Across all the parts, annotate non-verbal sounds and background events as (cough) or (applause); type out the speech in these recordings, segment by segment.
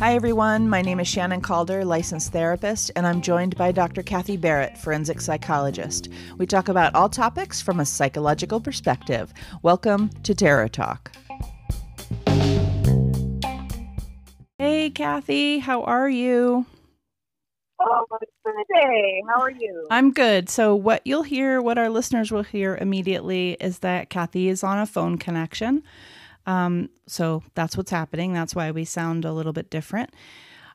Hi, everyone. My name is Shannon Calder, licensed therapist, and I'm joined by Dr. Kathy Barrett, forensic psychologist. We talk about all topics from a psychological perspective. Welcome to Terror Talk. Hey, Kathy, how are you? Oh, good day. How are you? I'm good. So, what you'll hear, what our listeners will hear immediately, is that Kathy is on a phone connection. Um, so that's what's happening. That's why we sound a little bit different.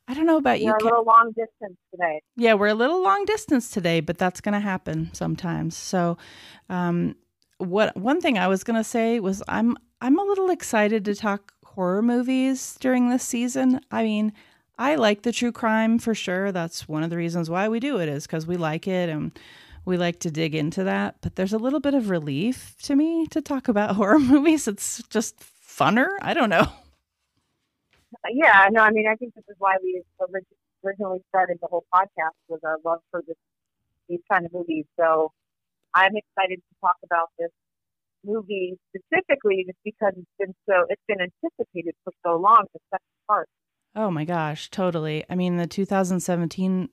I don't know about We're you. a little long distance today. yeah, we're a little long distance today, but that's going to happen sometimes. So, um, what one thing I was going to say was I'm I'm a little excited to talk horror movies during this season. I mean, I like the true crime for sure. That's one of the reasons why we do it is because we like it and we like to dig into that. But there's a little bit of relief to me to talk about (laughs) horror movies. It's just funner. I don't know. (laughs) Yeah, no, I mean, I think this is why we originally started the whole podcast was our love for this, these kind of movies. So I'm excited to talk about this movie specifically just because it's been so, it's been anticipated for so long, the second part. Oh my gosh, totally. I mean, the 2017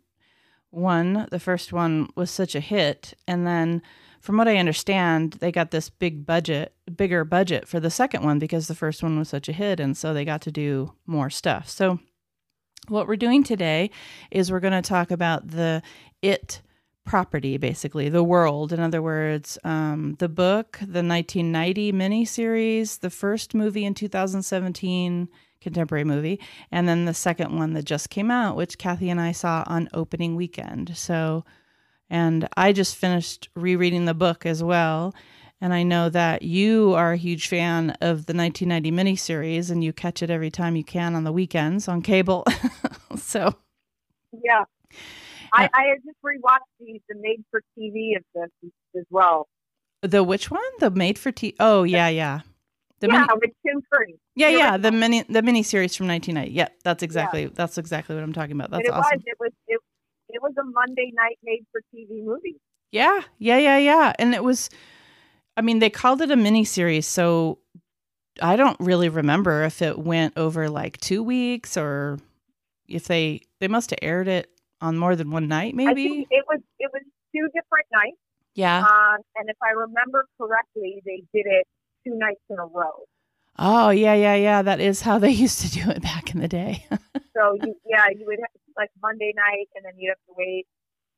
one, the first one was such a hit. And then, from what I understand, they got this big budget, bigger budget for the second one because the first one was such a hit. And so they got to do more stuff. So, what we're doing today is we're going to talk about the It property, basically, the world. In other words, um, the book, the 1990 miniseries, the first movie in 2017 contemporary movie, and then the second one that just came out, which Kathy and I saw on opening weekend. So, and I just finished rereading the book as well. And I know that you are a huge fan of the 1990 miniseries, and you catch it every time you can on the weekends on cable. (laughs) so, Yeah. Uh, I, I just rewatched the, the made for TV of this as well. the which one? The made for T? Oh, yeah, yeah. The yeah, mini- with Tim Curry. yeah, the yeah. The mini the miniseries from 1990. Yeah, that's exactly that's exactly what I'm talking about. That's and it awesome. was, it was, it, it was a Monday night made for TV movie. Yeah, yeah, yeah, yeah. And it was, I mean, they called it a mini series, so I don't really remember if it went over like two weeks or if they they must have aired it on more than one night, maybe. it was it was two different nights, Yeah. um, and if I remember correctly, they did it two nights in a row. Oh, yeah, yeah, yeah. That is how they (laughs) used to do it back in the day. (laughs) So you, yeah, you would have like Monday night, and then you'd have to wait,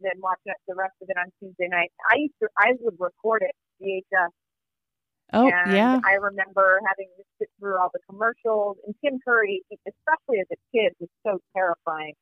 then watch the rest of it on Tuesday night. I used to I would record it VHS, oh, and yeah. I remember having to sit through all the commercials. And Tim Curry, especially as a kid, was so terrifying.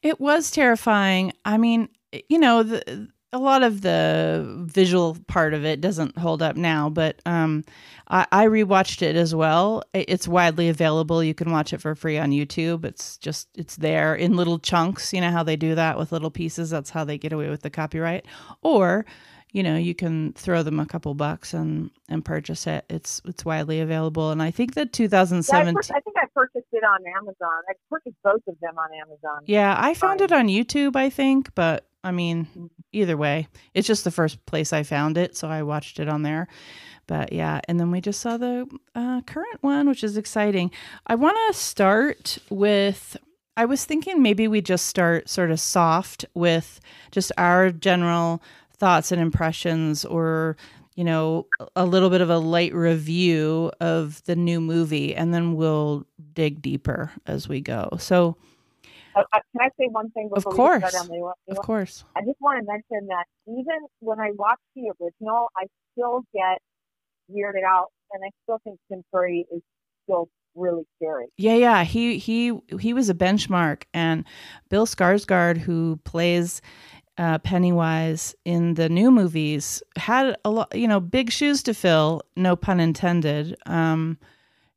It was terrifying. I mean, you know, the, a lot of the visual part of it doesn't hold up now, but um, I, I rewatched it as well. It's widely available. You can watch it for free on YouTube. It's just it's there in little chunks. You know how they do that with little pieces. That's how they get away with the copyright. Or, you know, you can throw them a couple bucks and and purchase it. It's it's widely available. And I think that Yeah, I, 2017. I think I purchased it on Amazon. I purchased both of them on Amazon. Yeah, I found it on YouTube, I think, but I mean, either way, it's just the first place I found it, so I watched it on there. But yeah, and then we just saw the uh, current one, which is exciting. I want to start with. I was thinking maybe we just start sort of soft with just our general thoughts and impressions, or you know, a little bit of a light review of the new movie, and then we'll dig deeper as we go. So, Uh, uh, can I say one thing Of before we course. start on the of course. I just want to mention that even when I watch the original, I still get weirded out, and I still think Tim Curry is still really scary. Yeah, yeah. He he he was a benchmark, and Bill Skarsgård, who plays uh, Pennywise in the new movies, had a lot, you know, big shoes to fill. No pun intended. Um,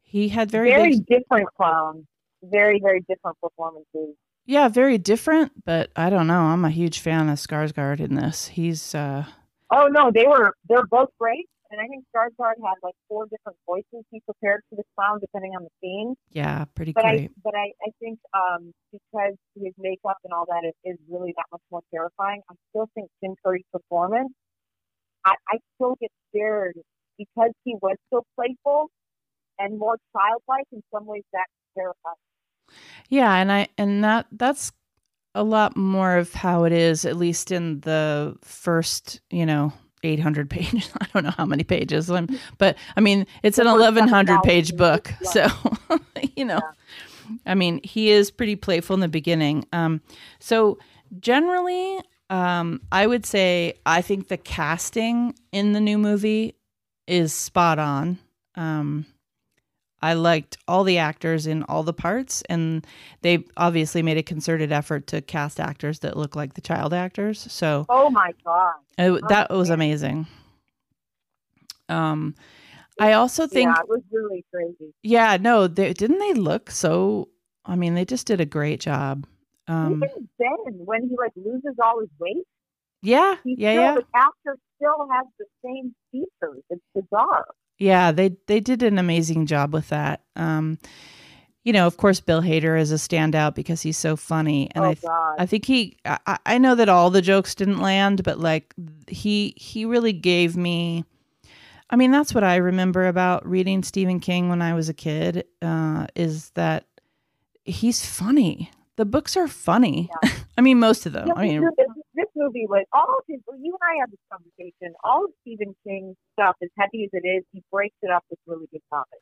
he had very, Very, big, different clowns. Very, very different performances. Yeah, very different. But I don't know. I'm a huge fan of Skarsgård in this. He's uh, Oh no, they were they're both great, and I think Skarsgård had like four different voices he prepared for the clown depending on the scene. yeah, pretty But I great. but I, I think um, because his makeup and all that is, is really that much more terrifying. I still think Tim Curry's performance. I, I still get scared because he was so playful and more childlike in some ways. That's terrifying. Yeah, and I and that that's a lot more of how it is, at least in the first, you know, 800 pages. (laughs) I don't know how many pages, but I mean, it's an 1100 page book. So, (laughs) you know. I mean, he is pretty playful in the beginning. Um, so, generally, um, I would say I think the casting in the new movie is spot on. Um, I liked all the actors in all the parts, and they obviously made a concerted effort to cast actors that look like the child actors. So, oh my god, it, that oh, was man. amazing. Um, I also think yeah, it was really crazy. Yeah, no, they, didn't they look so? I mean, they just did a great job. Um, Even Ben, when he like loses all his weight, yeah, yeah, still, yeah. The actor still has the same features. It's bizarre. Yeah, they they did an amazing job with that. Um, you know, of course, Bill Hader is a standout because he's so funny, and oh, I th- I think he I, I know that all the jokes didn't land, but like he he really gave me. I mean, that's what I remember about reading Stephen King when I was a kid. Uh, is that he's funny. The books are funny. Yeah. (laughs) I mean, most of them. Yeah, I mean, movie was all of his. You and I had this conversation. All of Stephen King's stuff, as heavy as it is, he breaks it up with really good topics.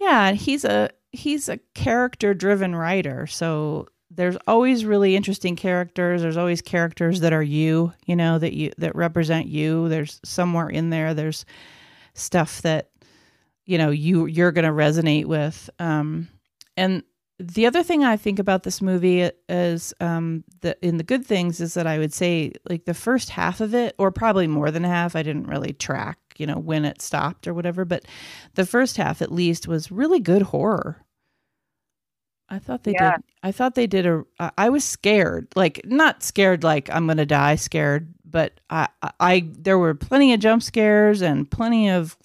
Yeah, he's a he's a character driven writer. So there's always really interesting characters. There's always characters that are you, you know, that you that represent you. There's somewhere in there. There's stuff that you know you you're going to resonate with. Um, and the other thing I think about this movie is um, the in the good things is that I would say like the first half of it, or probably more than half. I didn't really track, you know, when it stopped or whatever, but the first half at least was really good horror. I thought they yeah. did. I thought they did a. I was scared, like not scared, like I'm gonna die, scared, but I, I, there were plenty of jump scares and plenty of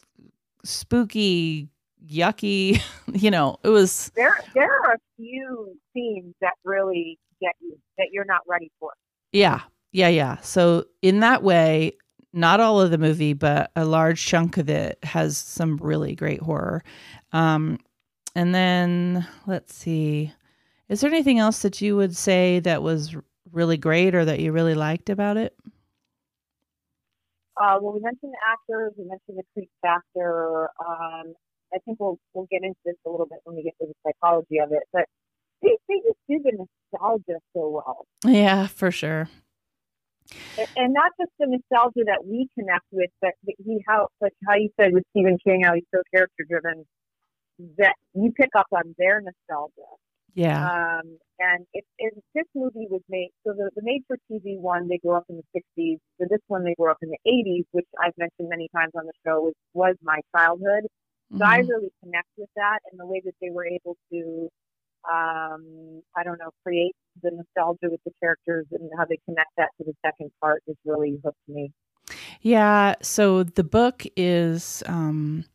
spooky yucky. (laughs) you know, it was. There, there are a few scenes that really get you that you're not ready for. Yeah, yeah, yeah. So in that way, not all of the movie, but a large chunk of it has some really great horror. Um, and then let's see, is there anything else that you would say that was really great or that you really liked about it? Uh, well, we mentioned the actors, we mentioned the creep factor. Um, I think we'll we'll get into this a little bit when we get to the psychology of it, but they they just do the nostalgia so well. Yeah, for sure. And, not just the nostalgia that we connect with, but he how like how you said with Stephen King, how he's so character driven that you pick up on their nostalgia. Yeah. Um, and this movie was made, so the, the made for TV one, they grew up in the 60s. For this one, they grew up in the 80s, which I've mentioned many times on the show was, was my childhood. So mm-hmm. I really connect with that and the way that they were able to, um, I don't know, create the nostalgia with the characters and how they connect that to the second part is really hooked me. Yeah. So the book is, um,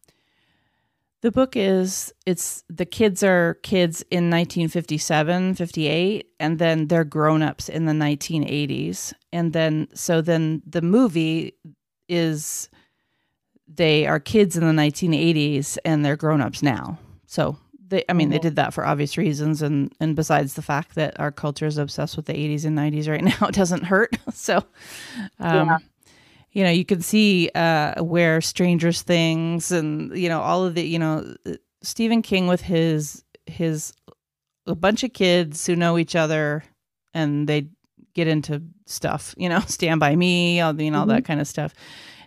the book is it's the kids are kids in 1957 58 and then they're grown-ups in the 1980s and then so then the movie is they are kids in the 1980s and they're grown-ups now. So they, I mean, they mm-hmm. did that for obvious reasons, and and besides the fact that our culture is obsessed with the 80s and 90s right (laughs) now, it doesn't hurt. (laughs) So, um, yeah. you know, you can see uh, where Stranger Things and you know all of the you know Stephen King with his his a bunch of kids who know each other and they get into stuff, you know, (laughs) Stand by Me, all you know, all mm-hmm. that kind of stuff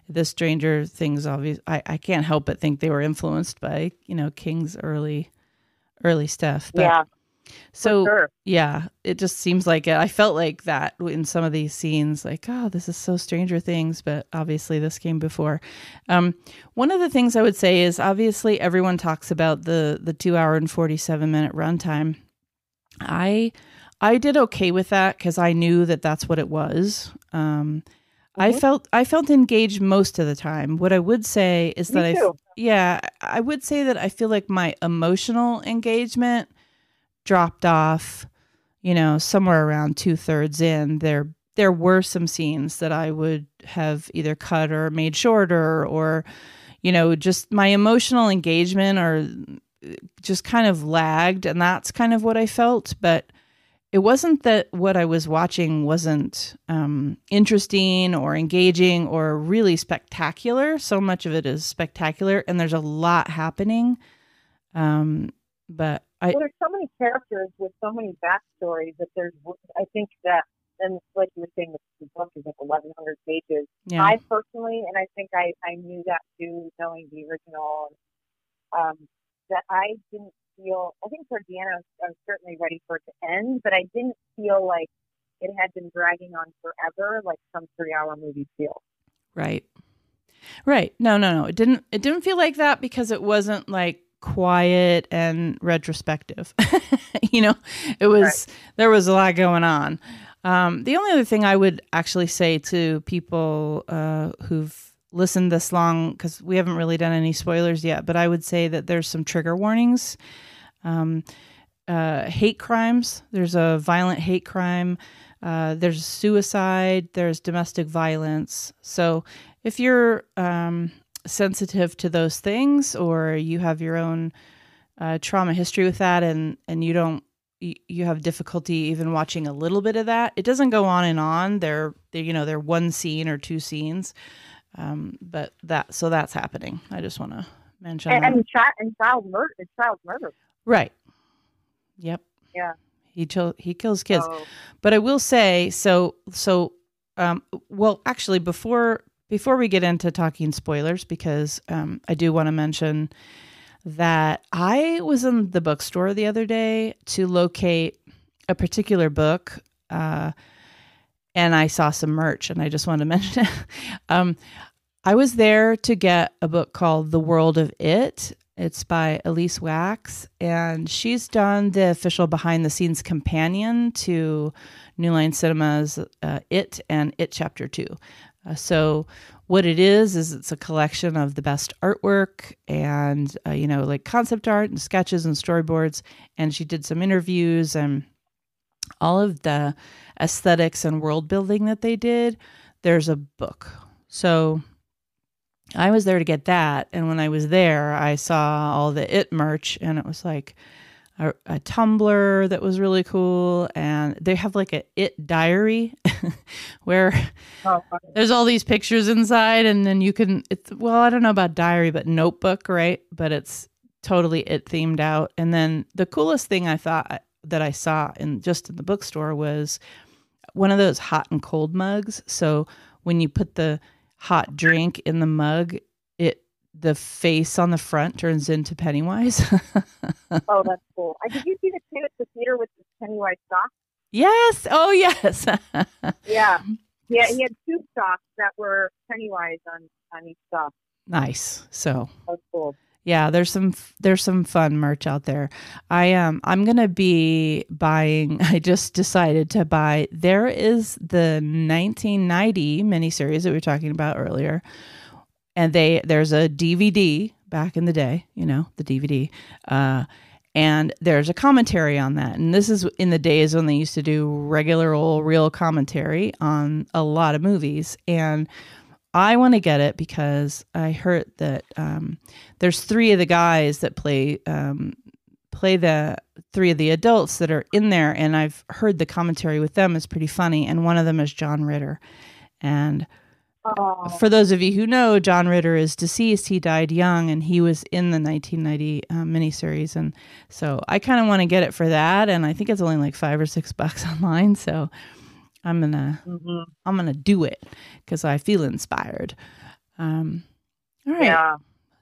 the Stranger Things, obviously, I, I can't help but think they were influenced by you know King's early early stuff. But, yeah. So sure. yeah, it just seems like it. I felt like that in some of these scenes, like oh, this is so Stranger Things, but obviously this came before. Um, one of the things I would say is obviously everyone talks about the the two hour and forty seven minute runtime. I I did okay with that because I knew that that's what it was. Um, I mm-hmm. felt I felt engaged most of the time. What I would say is Me that too. I yeah, I would say that I feel like my emotional engagement dropped off, you know, somewhere around two thirds in. There there were some scenes that I would have either cut or made shorter or you know, just my emotional engagement or just kind of lagged and that's kind of what I felt, but it wasn't that what I was watching wasn't um, interesting or engaging or really spectacular. So much of it is spectacular, and there's a lot happening. Um, but I well, there's so many characters with so many backstories that there's. I think that, and like you were saying, the book is like 1,100 pages. Yeah. I personally, and I think I I knew that too, knowing the original. Um, that I didn't feel, I think for Deanna, I was certainly ready for it to end, but I didn't feel like it had been dragging on forever, like some three hour movie feel. Right. Right. No, no, no. It didn't, it didn't feel like that because it wasn't like quiet and retrospective. (laughs) you know, it was, right. there was a lot going on. Um, the only other thing I would actually say to people uh, who've listened this long because we haven't really done any spoilers yet, but I would say that there's some trigger warnings. Um, uh, hate crimes. There's a violent hate crime. Uh, there's suicide. There's domestic violence. So if you're um, sensitive to those things, or you have your own uh, trauma history with that, and and you don't you have difficulty even watching a little bit of that. It doesn't go on and on. They're, they're you know they're one scene or two scenes, um, but that so that's happening. I just want to mention and, and, child, and child murder, child murder. Right. Yep. Yeah. He ch- he kills kids, oh. but I will say so. So, um, well, actually, before before we get into talking spoilers, because um, I do want to mention that I was in the bookstore the other day to locate a particular book. Uh, and I saw some merch, and I just wanted to (laughs) mention it. um, I was there to get a book called The World of It. It's by Elise Wax, and she's done the official behind the scenes companion to New Line Cinema's uh, It and It Chapter 2. Uh, so, what it is, is it's a collection of the best artwork and, uh, you know, like concept art and sketches and storyboards. And she did some interviews and all of the aesthetics and world building that they did, there's a book. So I was there to get that. And when I was there, I saw all the IT merch, and it was like a, a tumbler that was really cool. And they have like a IT diary (laughs) where oh, there's all these pictures inside. And then you can, it's, well, I don't know about diary, but notebook, right? But it's totally it themed out. And then the coolest thing I thought uh, that I saw in just in the bookstore was one of those hot and cold mugs. So when you put the hot drink in the mug, it the face on the front turns into Pennywise. (laughs) oh, that's cool. I did you see the kid at the theater with the Pennywise socks? Yes. Oh, yes. (laughs) yeah. Yeah, he had two socks that were Pennywise on on each sock. Nice. So that's cool yeah there's some there's some fun merch out there. I um i'm gonna be buying (laughs) i just decided to buy there is the 1990 miniseries that we were talking about earlier. And they there's a dvd back in the day you know the dvd uh and there's a commentary on that. And this is in the days when they used to do regular old real commentary on a lot of movies. And I want to get it because I heard that um, there's three of the guys that play um, play the three of the adults that are in there, and I've heard the commentary with them is pretty funny. And one of them is John Ritter, and oh. for those of you who know, John Ritter is deceased. He died young, and he was in the 1990 uh, miniseries, and so I kind of want to get it for that. And I think it's only like five or six (laughs) bucks online, so I'm gonna mm-hmm. I'm gonna do it because I feel inspired. Um, all right. Yeah.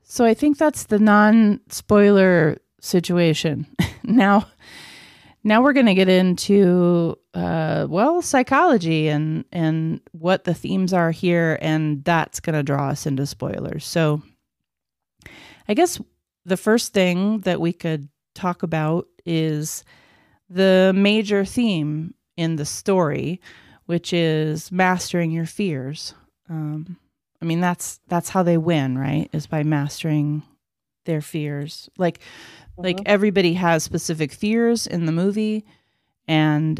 So I think that's the non spoiler situation. (laughs) now, now we're gonna get into uh, well psychology and and what the themes are here, and that's gonna draw us into spoilers. So, I guess the first thing that we could talk about is the major theme in the story, which is mastering your fears. Um, I mean, that's that's how they win, right? Is by mastering their fears. Like, mm-hmm. like everybody has specific fears in the movie, and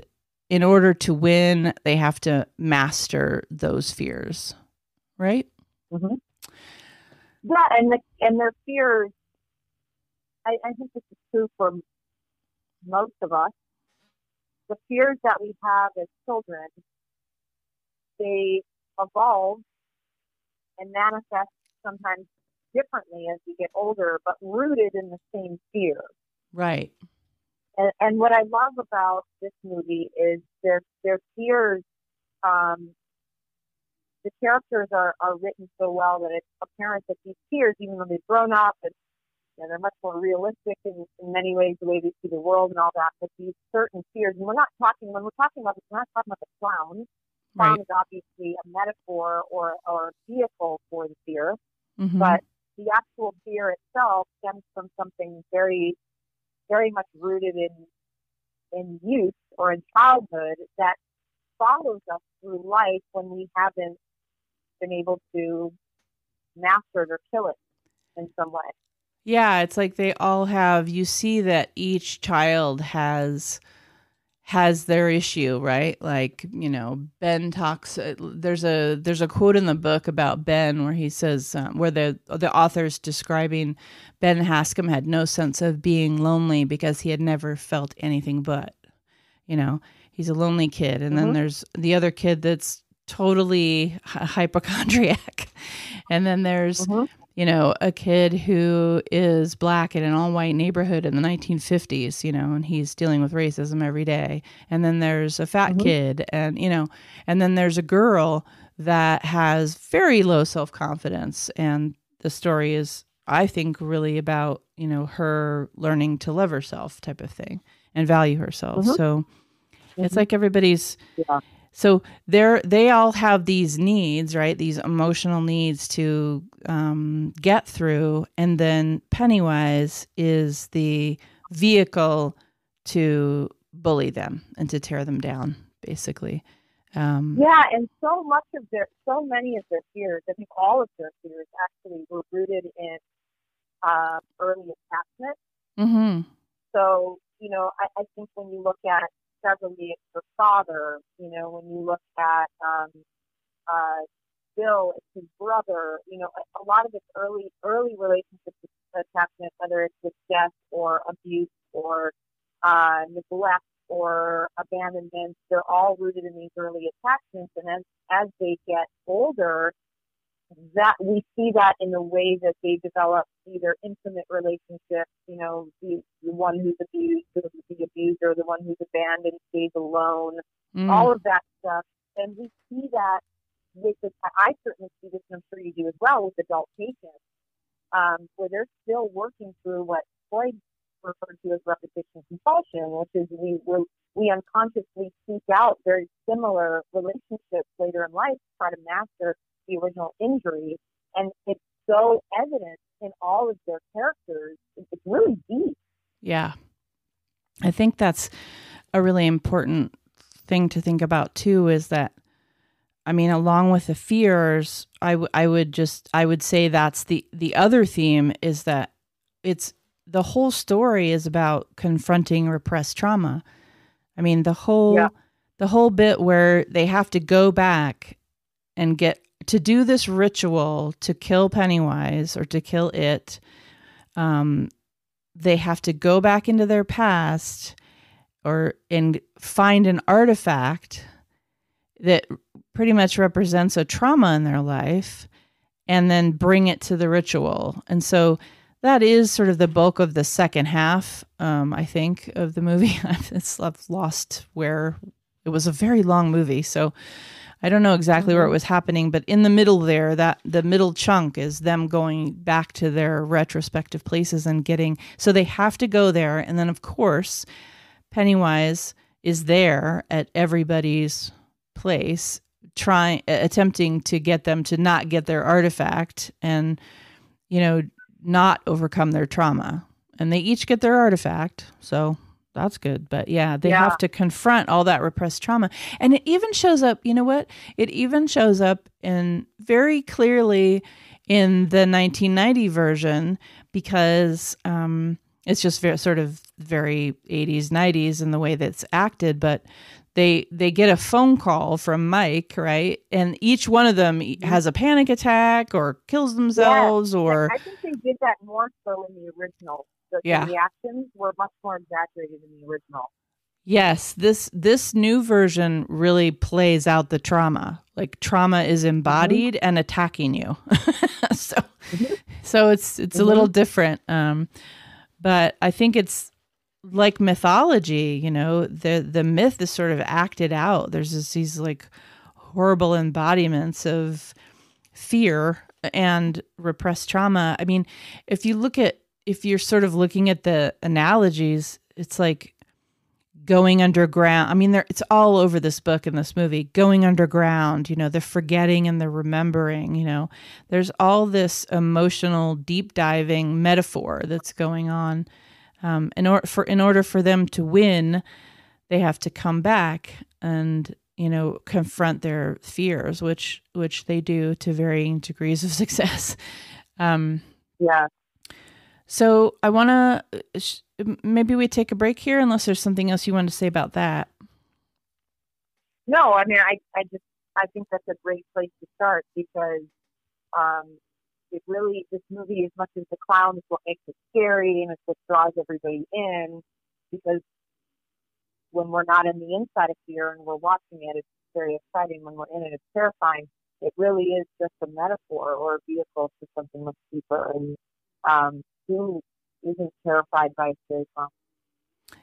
in order to win, they have to master those fears, right? Mm-hmm. Yeah, and the and their fears. I, I think this is true for most of us. The fears that we have as children, they evolve and manifest sometimes differently as we get older, but rooted in the same fear. Right. And, and what I love about this movie is their their fears. Um, the characters are, are written so well that it's apparent that these fears, even though they've grown up and know, they're much more realistic in, in many ways, the way they see the world and all that. But these certain fears, and we're not talking when we're talking about this, we're not talking about the clown. Clown right. is obviously a metaphor or or a vehicle for the fear, mm-hmm. but the actual fear itself stems from something very, very much rooted in in youth or in childhood that follows us through life when we haven't been able to master it or kill it in some way. Yeah, it's like they all have you see that each child has has their issue, right? Like, you know, Ben talks uh, there's a there's a quote in the book about Ben where he says um, where the the author's describing Ben Hanscom had no sense of being lonely because he had never felt anything but, you know, he's a lonely kid and mm-hmm. then there's the other kid that's totally hypochondriac. (laughs) and then there's mm-hmm you know, a kid who is black in an all white neighborhood in the 1950s, you know, and he's dealing with racism every day. And then there's a fat mm-hmm. kid, and, you know, and then there's a girl that has very low self confidence. And the story is, I think, really about, you know, her learning to love herself type of thing and value herself. Mm-hmm. So it's like everybody's. Yeah so they're they all have these needs right? These emotional needs to um, get through. And then pennywise is the vehicle to bully them and to tear them down basically. Um, yeah and so much of their so many of their fears i think all of their fears actually were rooted in uh, early attachment. Mm-hmm. so you know I, I think when you look at Beverly, it's her father. You know, when you look at um, uh, Bill, it's his brother. You know, a, a lot of its early early relationships attachment, whether it's with death or abuse or uh, neglect or abandonment, they're all rooted in these early attachments. And as as they get older, that we see that in the way that they develop either intimate relationships, you know, the, the one who's abused, the, the abuser, the one who's abandoned stays alone, mm. all of that stuff. And we see that with the, I certainly see this, and I'm sure you do as well, with adult patients, um, where they're still working through what Freud referred to as repetition compulsion, which is we we unconsciously seek out very similar relationships later in life to try to master the original injury. And it's so evident in all of their characters. It's really deep. Yeah. I think that's a really important thing to think about too is that I mean along with the fears I, w- I would just I would say that's the the other theme is that it's the whole story is about confronting repressed trauma. I mean the whole yeah. the whole bit where they have to go back and get to do this ritual to kill Pennywise or to kill it, um, they have to go back into their past or and find an artifact that pretty much represents a trauma in their life and then bring it to the ritual. And so that is sort of the bulk of the second half, um, I think, of the movie. (laughs) I've lost where it was a very long movie. So I don't know exactly mm-hmm. where it mm-hmm. was happening, but in the middle there, that the middle chunk is them going back to their retrospective places and getting. So they have to go there, and then of course, Pennywise is there at everybody's place, trying attempting to get them to not get their artifact and you know not overcome their trauma. And they each get their artifact, so that's good. But yeah, they yeah. have to confront all that repressed trauma. And it even shows up, you know what? It even shows up in very clearly in the 1990 version because um, it's just very sort of very 80s, 90s in the way that's acted. But they they get a phone call from Mike, right? And each one of them Mm-hmm. has a panic attack or kills themselves or I think they did that more so in the original. The, Yeah. the reactions were much more exaggerated in the original. Yes, this this new version really plays out the trauma. Like trauma is embodied and attacking you. (laughs) so Mhm. so it's it's a little different. Um but I think it's like mythology, you know, the the myth is sort of acted out. There's this, these like horrible embodiments of fear and repressed trauma. I mean, if you look at if you're sort of looking at the analogies, it's like going underground. I mean, there it's all over this book and this movie. Going underground, you know, the forgetting and the remembering. You know, there's all this emotional deep diving metaphor that's going on. Um, in order for in order for them to win, they have to come back and you know confront their fears, which which they do to varying degrees of (laughs) success. Um, Yeah. So I want to sh- maybe we take a break here, unless there's something else you want to say about that. No, I mean, I, I just, I think that's a great place to start because um, it really, this movie, as much as the clown is what makes it scary and it's what draws everybody in, because when we're not in the inside of fear and we're watching it, it's very exciting. When we're in it, it's terrifying. It really is just a metaphor or a vehicle to something much deeper. And um, isn't terrified by a scary clown?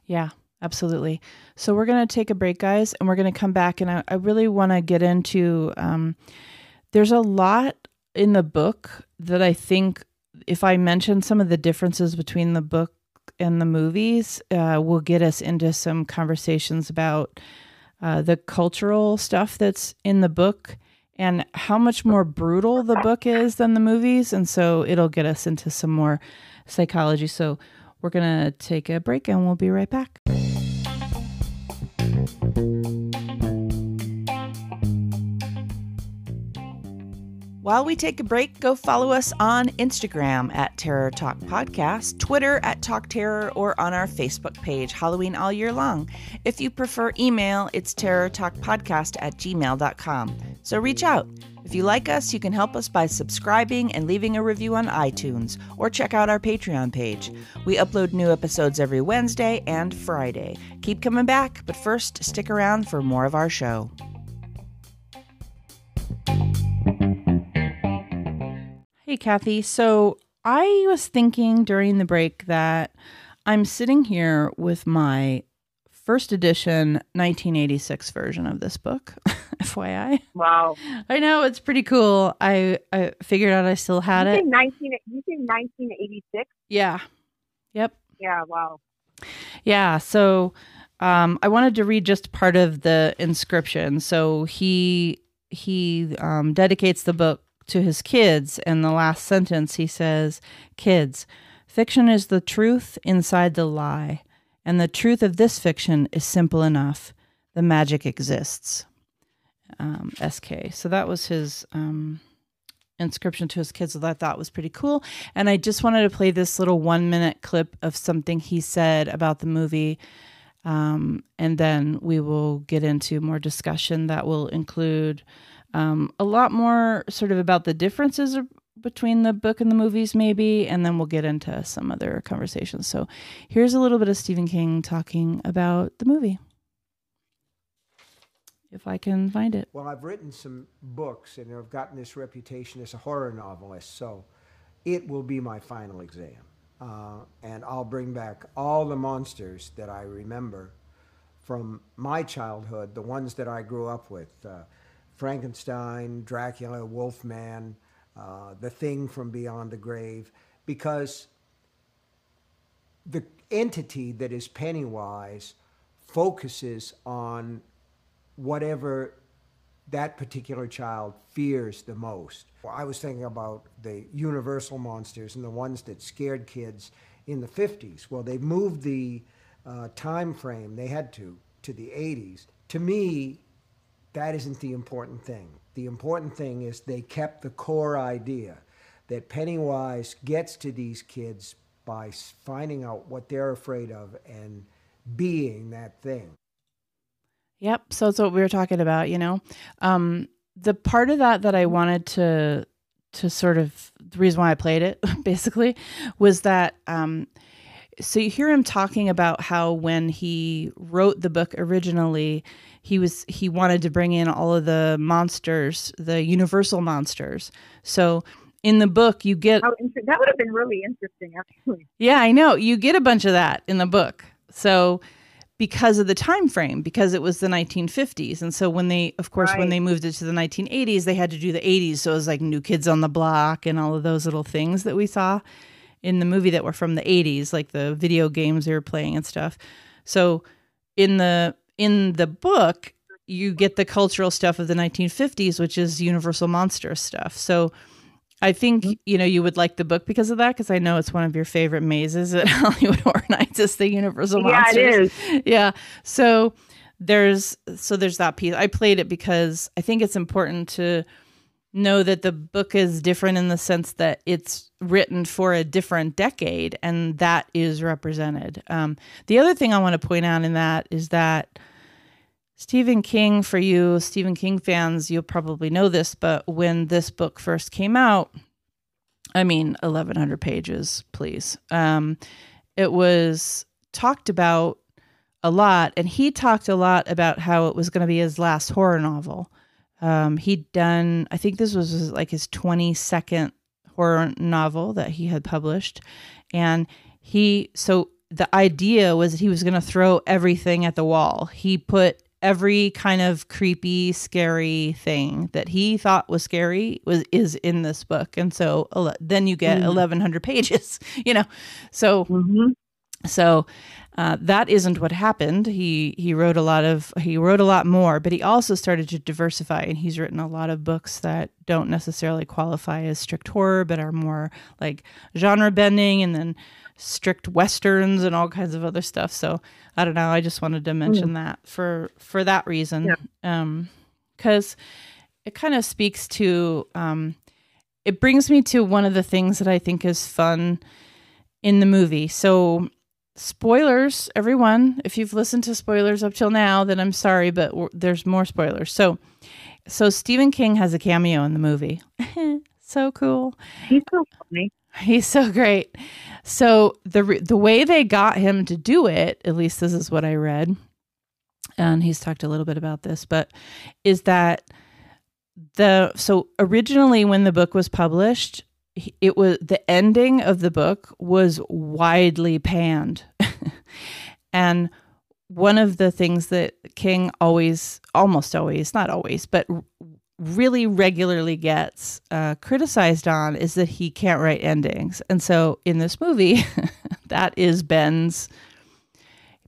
Yeah, absolutely. So we're going to take a break, guys, and we're going to come back. And I, I really want to get into um, there's a lot in the book that I think if I mention some of the differences between the book and the movies, uh, will get us into some conversations about uh, the cultural stuff that's in the book and how much more brutal the book is than the movies. And so it'll get us into some more psychology. So we're going to take a break and we'll be right back. While we take a break, go follow us on Instagram at Terror Talk Podcast, Twitter at Talk Terror, or on our Facebook page, Halloween All Year Long. If you prefer email, it's terrortalkpodcast at gmail.com. So reach out. If you like us, you can help us by subscribing and leaving a review on iTunes, or check out our Patreon page. We upload new episodes every Wednesday and Friday. Keep coming back, but first, stick around for more of our show. Hey, Kathy. So I was thinking during the break that I'm sitting here with my first edition 1986 version of this book. (laughs) FYI. Wow. I know it's pretty cool. I I figured out I still had you it. 19, you say 1986? Yeah. Yep. Yeah, wow. Yeah. So um, I wanted to read just part of the inscription. So he he um, dedicates the book to his kids. And the last sentence he says, "Kids, fiction is the truth inside the lie, and the truth of this fiction is simple enough. The magic exists." Um, SK. So that was his. Um, inscription to his kids that I thought was pretty cool. And I just wanted to play this little one minute clip of something he said about the movie. Um, and then we will get into more discussion that will include um, a lot more sort of about the differences between the book and the movies, maybe. And then we'll get into some other conversations. So here's a little bit of Stephen King talking about the movie. If I can find it. Well, I've written some books and I've gotten this reputation as a horror novelist, so it will be my final exam. Uh, and I'll bring back all the monsters that I remember from my childhood, the ones that I grew up with uh, Frankenstein, Dracula, Wolfman, uh, The Thing from Beyond the Grave, because the entity that is Pennywise focuses on whatever that particular child fears the most. Well, I was thinking about the universal monsters and the ones that scared kids in the 50s. Well, they've moved the uh, time frame, they had to, to the 80s. To me, that isn't the important thing. The important thing is they kept the core idea that Pennywise gets to these kids by finding out what they're afraid of and being that thing. Yep. So that's what we were talking about, you know. Um, the part of that that I wanted to to sort of the reason why I played it (laughs) basically was that um, so you hear him talking about how when he wrote the book originally he was he wanted to bring in all of the monsters the universal monsters. So in the book you get inter- that would have been really interesting, actually. yeah i know. You get a bunch of that in the book. So because of the time frame because it was the 1950s and so when they of course when they moved it to the 1980s they had to do the 80s so it was like new kids on the block and all of those little things that we saw in the movie that were from the 80s like the video games they were playing and stuff. So in the in the book you get the cultural stuff of the 1950s which is universal monster stuff so I think mm-hmm. you know you would like the book because of that because I know it's one of your favorite mazes at (laughs) Hollywood Horror Nights. It's the Universal Yeah, Monsters. it is. Yeah. So there's so there's that piece. I played it because I think it's important to know that the book is different in the sense that it's written for a different decade and that is represented. Um, the other thing I want to point out in that is that Stephen King, for you Stephen King fans, you'll probably know this, but when this book first came out, I mean, 1,100 pages, please. Um, it was talked about a lot, and he talked a lot about how it was going to be his last horror novel. Um, he'd done, I think this was like his 22nd horror novel that he had published. And he, so the idea was that he was going to throw everything at the wall. He put every kind of creepy, scary thing that he thought was scary was is in this book. And so ele- then you get Mm. 1100 pages, (laughs) you know. So Mm-hmm. so uh, that isn't what happened. He he wrote a lot of he wrote a lot more, but he also started to diversify, and he's written a lot of books that don't necessarily qualify as strict horror, but are more like genre bending, and then strict westerns and all kinds of other stuff. So I don't know. I just wanted to mention that for for that reason, Yeah. because it kind of speaks to. Um, it brings me to one of the things that I think is fun in the movie. So, spoilers, everyone. If you've listened to spoilers up till now, then I'm sorry, but w- there's more spoilers. So, so Stephen King has a cameo in the movie. (laughs) so cool. He's so funny. He's so great. So the re- the way they got him to do it, at least this is what I read, and he's talked a little bit about this, but is that the so originally when the book was published, he- it was the ending of the book was widely panned, (laughs) and one of the things that King always, almost always, not always, but really regularly gets uh, criticized on is that he can't write endings. And so in this movie, (laughs) that is Ben's.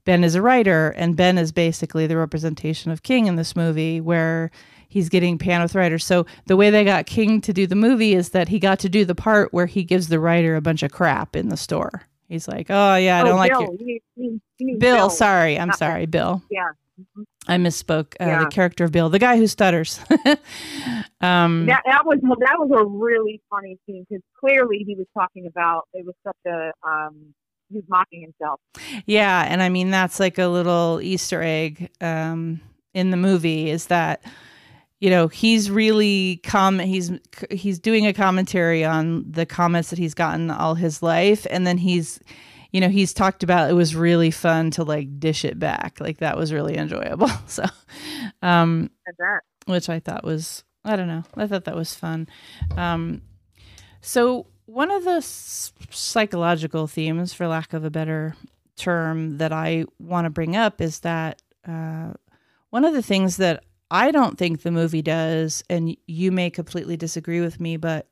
Ben is a writer, and Ben is basically the representation of King in this movie, where he's getting pan with writers. So the way they got King to do the movie is that he got to do the part where he gives the writer a bunch of crap in the store. He's like, "Oh yeah, I oh, don't like Bill. You mean- you mean- you mean Bill. Sorry, I'm Not Ben. sorry, Bill. Yeah. I misspoke. Uh, Yeah. The character of Bill, the guy who stutters. (laughs) um, That that was that was a really funny scene because clearly he was talking about it was such a um he was mocking himself. Yeah, and I mean that's like a little Easter egg um, in the movie is that you know he's really com he's he's doing a commentary on the comments that he's gotten all his life, and then he's you know he's talked about it was really fun to like dish it back, like that was really enjoyable. (laughs) So, um, which I thought was I don't know I thought that was fun. Um, so one of the psychological themes, for lack of a better term, that I want to bring up is that uh, one of the things that I don't think the movie does, and you may completely disagree with me, but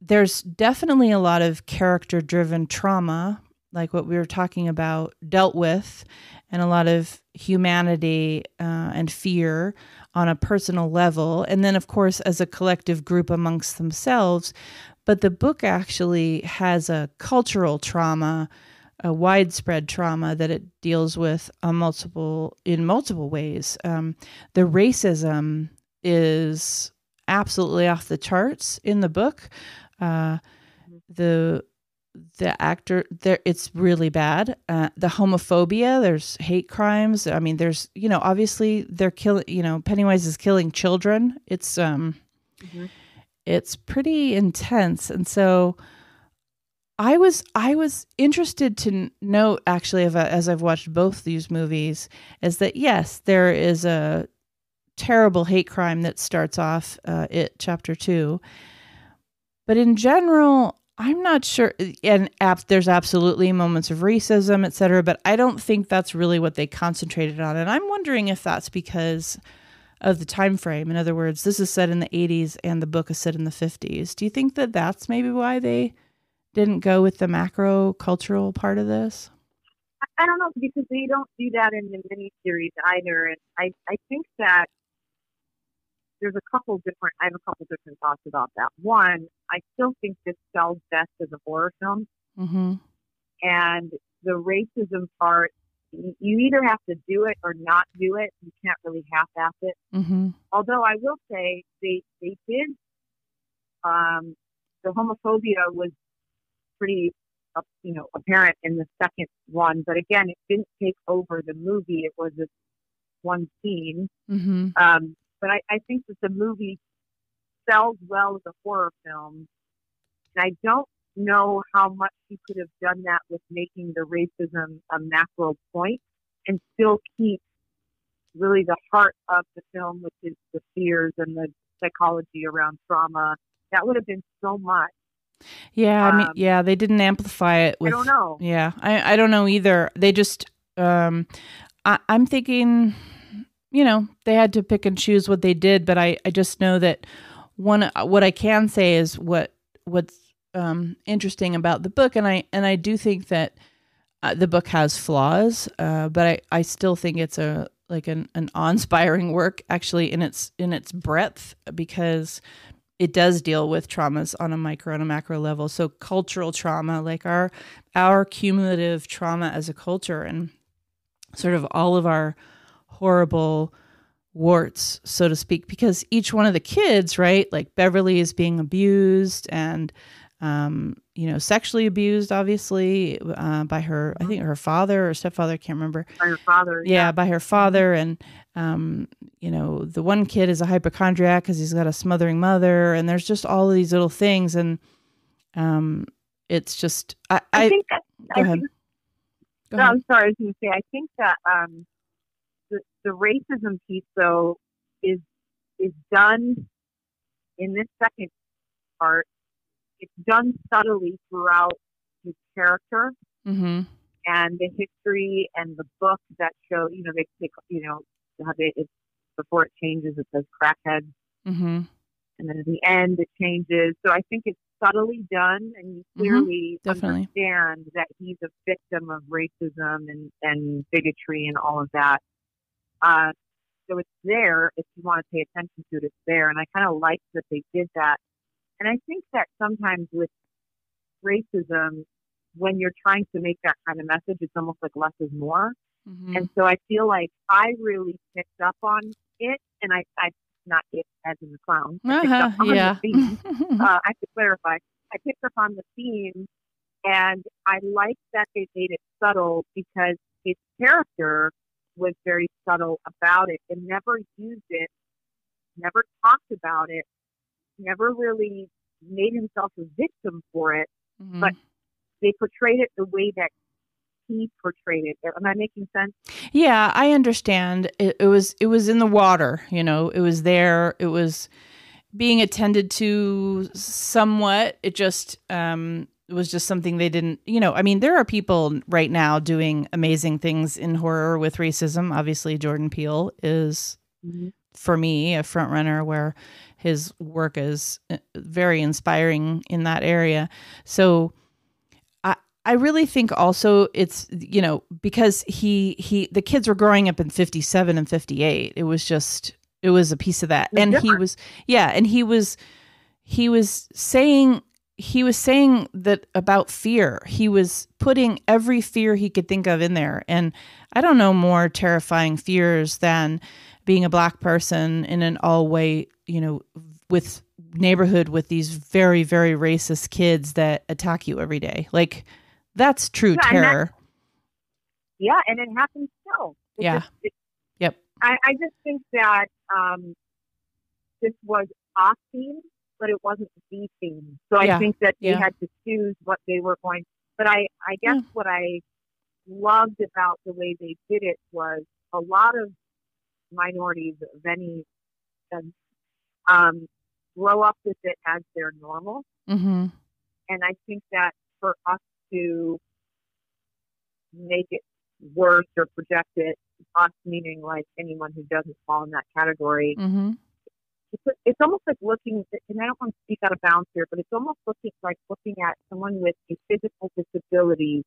there's definitely a lot of character driven trauma, like what we were talking about, dealt with, and a lot of humanity uh, and fear on a personal level. And then, of course, as a collective group amongst themselves. But the book actually has a cultural trauma, a widespread trauma that it deals with on multiple in multiple ways. Um, the racism is absolutely off the charts in the book. Uh, the the actor there it's really bad uh, the homophobia there's hate crimes i mean there's you know obviously they're killing you know pennywise is killing children it's um mm-hmm. it's pretty intense and so i was i was interested to note actually as i've watched both these movies is that yes there is a terrible hate crime that starts off uh, it chapter two but in general I'm not sure. And there's absolutely moments of racism, et cetera, but I don't think that's really what they concentrated on. And I'm wondering if that's because of the time frame. In other words, this is set in the 80s and the book is set in the 50s. Do you think that that's maybe why they didn't go with the macro cultural part of this? I don't know because they don't do that in the miniseries either. And I, I think that there's a couple different, I have a couple different thoughts about that. One, I still think this sells best as a horror film. Mm-hmm. And the racism part, you either have to do it or not do it. You can't really half-ass it. Mm-hmm. Although I will say they they did. Um, the homophobia was pretty, uh, you know, apparent in the second one. But again, it didn't take over the movie. It was this one scene. Mm-hmm. Um, but I, I think that the movie sells well as a horror film. And I don't know how much he could have done that with making the racism a macro point and still keep really the heart of the film, which is the fears and the psychology around trauma. That would have been so much. Yeah, um, I mean, um, yeah, they didn't amplify it. With, I don't know. Yeah, I, I don't know either. They just, um, I, I'm thinking you know, they had to pick and choose what they did, but I, I just know that one what I can say is what what's um, interesting about the book, and I and I do think that uh, the book has flaws, uh, but I, I still think it's a like an, an awe-inspiring work actually in its in its breadth because it does deal with traumas on a micro and a macro level. So cultural trauma, like our our cumulative trauma as a culture, and sort of all of our horrible warts, so to speak, because each one of the kids, right, like Beverly is being abused and, um, you know, sexually abused, obviously, uh, by her, I think her father or stepfather, I can't remember. By her father. Yeah, yeah. by her father. And, um, you know, the one kid is a hypochondriac because he's got a smothering mother. And there's just all of these little things. And um, it's just, I, I, I think that, go I ahead. Think, go no, ahead. I'm sorry. I was going to say, I think that, um, the, the racism piece, though, is is done in this second part. It's done subtly throughout his character mm-hmm. and the history and the book that show. You know, they, they you know they it, before it changes, it says crackhead, mm-hmm. and then at the end it changes. So I think it's subtly done, and you mm-hmm. clearly mm-hmm. understand that he's a victim of racism and and bigotry and all of that. Uh, so it's there if you want to pay attention to it. It's there, and I kind of like that they did that. And I think that sometimes with racism, when you're trying to make that kind of message, it's almost like less is more. Mm-hmm. And so I feel like I really picked up on it, and I, I not it as in the clown. Uh-huh, yeah. The (laughs) uh, I should clarify. I picked up on the theme, and I like that they made it subtle because his character was very subtle about it and never used it, never talked about it, never really made himself a victim for it, mm-hmm. but they portrayed it the way that he portrayed it. Am I making sense? Yeah, I understand. It, it was it was in the water, you know. It was there. It was being attended to somewhat. It just um it was just something they didn't, you know, I mean, there are people right now doing amazing things in horror with racism. Obviously, Jordan Peele is, mm-hmm. for me, a front runner where his work is uh, very inspiring in that area. So, I I really think also it's you know because he he the kids were growing up in 57 and 58 it was just it was a piece of that and different. he was yeah and he was he was saying he was saying that about fear. He was putting every fear he could think of in there. And I don't know more terrifying fears than being a black person in an all white, you know, with neighborhood with these very very racist kids that attack you every day. Like that's true Yeah, and that- terror. Yeah, and it happens still. It Yeah. just- it- Yep. I, I just think that um, this was a theme, but it wasn't the theme. So Yeah, I think that they yeah. had to choose what they were going. But I, I guess what I loved about the way they did it was a lot of minorities of any um, grow up with it as their normal. hmm And I think that for us to make it worse or project it, us meaning like anyone who doesn't fall in that category, hmm it's, it's almost like looking, and I don't want to speak out of bounds here, but it's almost looking like looking at someone with a physical disability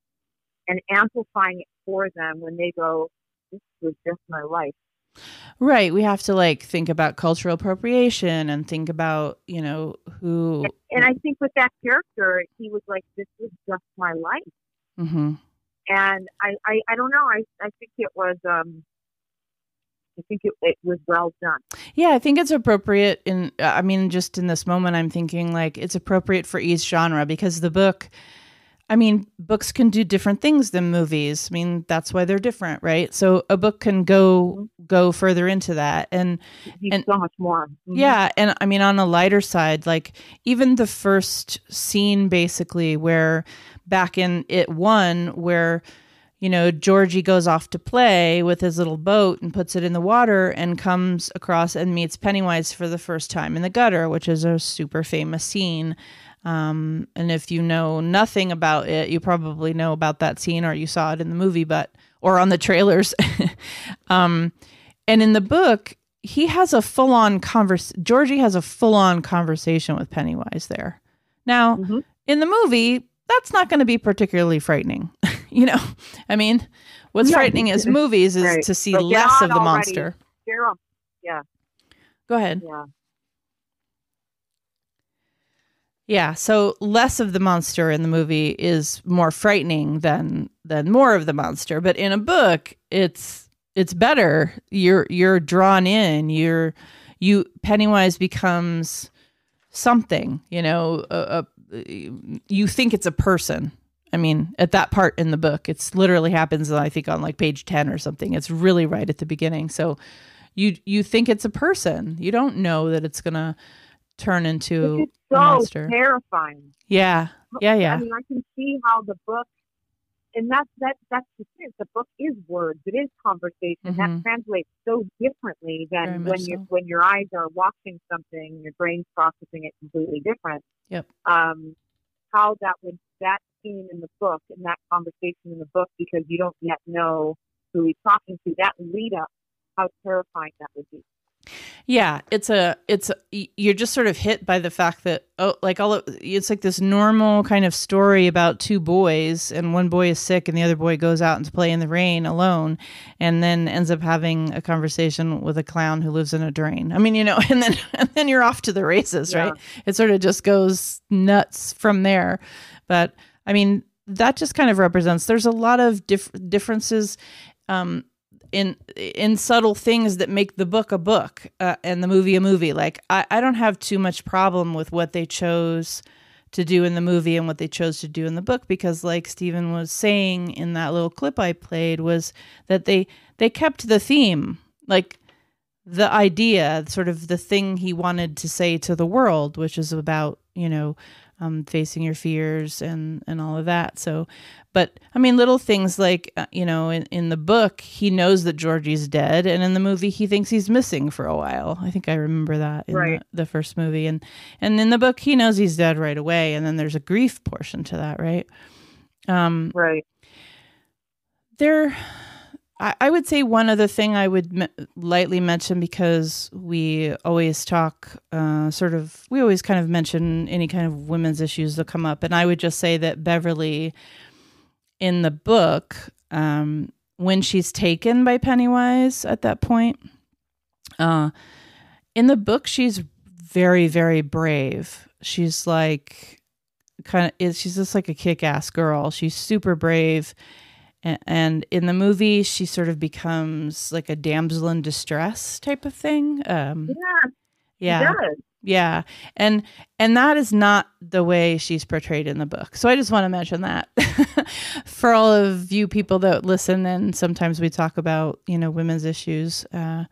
and amplifying it for them when they go, this was just my life. Right. We have to like think about cultural appropriation and think about, you know, who. And I think with that character, he was like, this was just my life. hmm and I, I, I don't know. I, I think it was um, I think it, it was well done. Yeah, I think it's appropriate in I mean just in this moment I'm thinking like it's appropriate for each genre because the book I mean books can do different things than movies. I mean that's why they're different, right? So a book can go go further into that and And- so much more. Mhm. yeah, and I mean on a lighter side like even the first scene basically where back in it 1 where you know, Georgie goes off to play with his little boat and puts it in the water and comes across and meets Pennywise for the first time in the gutter, which is a super famous scene. Um, and if you know nothing about it, you probably know about that scene or you saw it in the movie, but or on the trailers. (laughs) um, and in the book, he has a full on converse. Georgie has a full on conversation with Pennywise there. Now, Mhm. in the movie, that's not going to be particularly frightening. (laughs) you know, I mean, what's Yeah. frightening is movies is Right. to see But less of the already. monster. Daryl, Go ahead. yeah, Yeah, so less of the monster in the movie is more frightening than than more of the monster, but in a book it's it's better. You're you're drawn in. You're you Pennywise becomes something, you know, a, a, you think it's a person. I mean, at that part in the book, it's literally happens I think on like page 10 or something. It's really right at the beginning. So you you think it's a person. You don't know that it's going to turn into is a monster. terrifying. Yeah. Yeah, yeah. I mean, I can see how the book, and that's that that's the thing. The book is words. It is conversation. Mhm. That translates so differently than much when you so. when your eyes are watching something, your brain's processing it completely different. Yep. Um, how that would that scene in the book and that conversation in the book because you don't yet know who he's talking to. That lead up, how terrifying that would be. Yeah, it's a it's a, you're just sort of hit by the fact that oh like all of, it's like this normal kind of story about two boys and one boy is sick and the other boy goes out and play in the rain alone and then ends up having a conversation with a clown who lives in a drain. I mean, you know, (laughs) and then and then you're off to the races, Yeah. right? It sort of just goes nuts from there. But I mean, that just kind of represents there's a lot of dif- differences um in in subtle things that make the book a book uh, and the movie a movie. Like I, I don't have too much problem with what they chose to do in the movie and what they chose to do in the book because like Stephen was saying in that little clip I played was that they they kept the theme like the idea sort of the thing he wanted to say to the world which is about you know um, facing your fears and and all of that so but I mean, little things like uh, you know, in, in the book, he knows that Georgie's dead, and in the movie, he thinks he's missing for a while. I think I remember that in Right. the, the first movie, and and in the book, he knows he's dead right away, and then there's a grief portion to that, right? Um, Right. there, I, I would say one other thing I would me- lightly mention because we always talk, uh, sort of, we always kind of mention any kind of women's issues that come up, and I would just say that Beverly in the book um, when she's taken by Pennywise at that point. Uh, in the book, she's very, very brave. She's like kind of is she's just like a kick-ass girl. She's super brave. And, and in the movie, she sort of becomes like a damsel in distress type of thing. Um, Yeah. yeah. Yeah. And and that is not the way she's portrayed in the book. So I just want to mention that (laughs) for all of you people that listen and sometimes we talk about, you know, women's issues. Uh,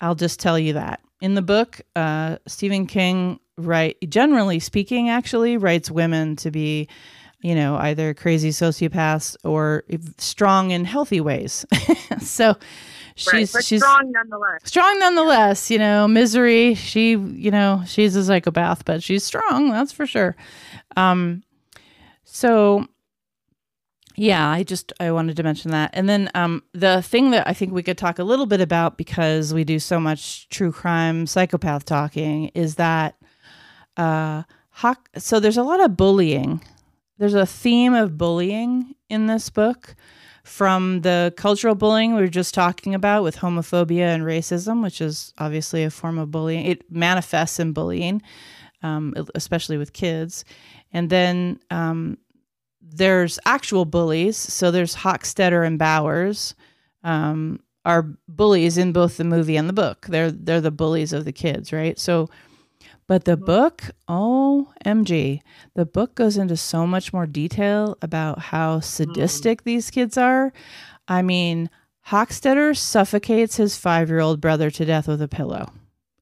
I'll just tell you that. In the book, uh, Stephen King write generally speaking actually writes women to be you know, either crazy sociopaths or strong in healthy ways. (laughs) so she's right, she's strong nonetheless. Strong nonetheless, you know, misery, she, you know, she's a psychopath, but she's strong, that's for sure. Um so yeah, I just I wanted to mention that. And then um the thing that I think we could talk a little bit about because we do so much true crime psychopath talking is that uh so there's a lot of bullying there's a theme of bullying in this book from the cultural bullying we were just talking about with homophobia and racism, which is obviously a form of bullying. It manifests in bullying, um, especially with kids. And then um, there's actual bullies. So there's Hockstetter and Bowers um, are bullies in both the movie and the book. They're they're the bullies of the kids, right? So but the book, OMG, the book goes into so much more detail about how sadistic mm. these kids are. I mean, Hockstetter suffocates his five year old brother to death with a pillow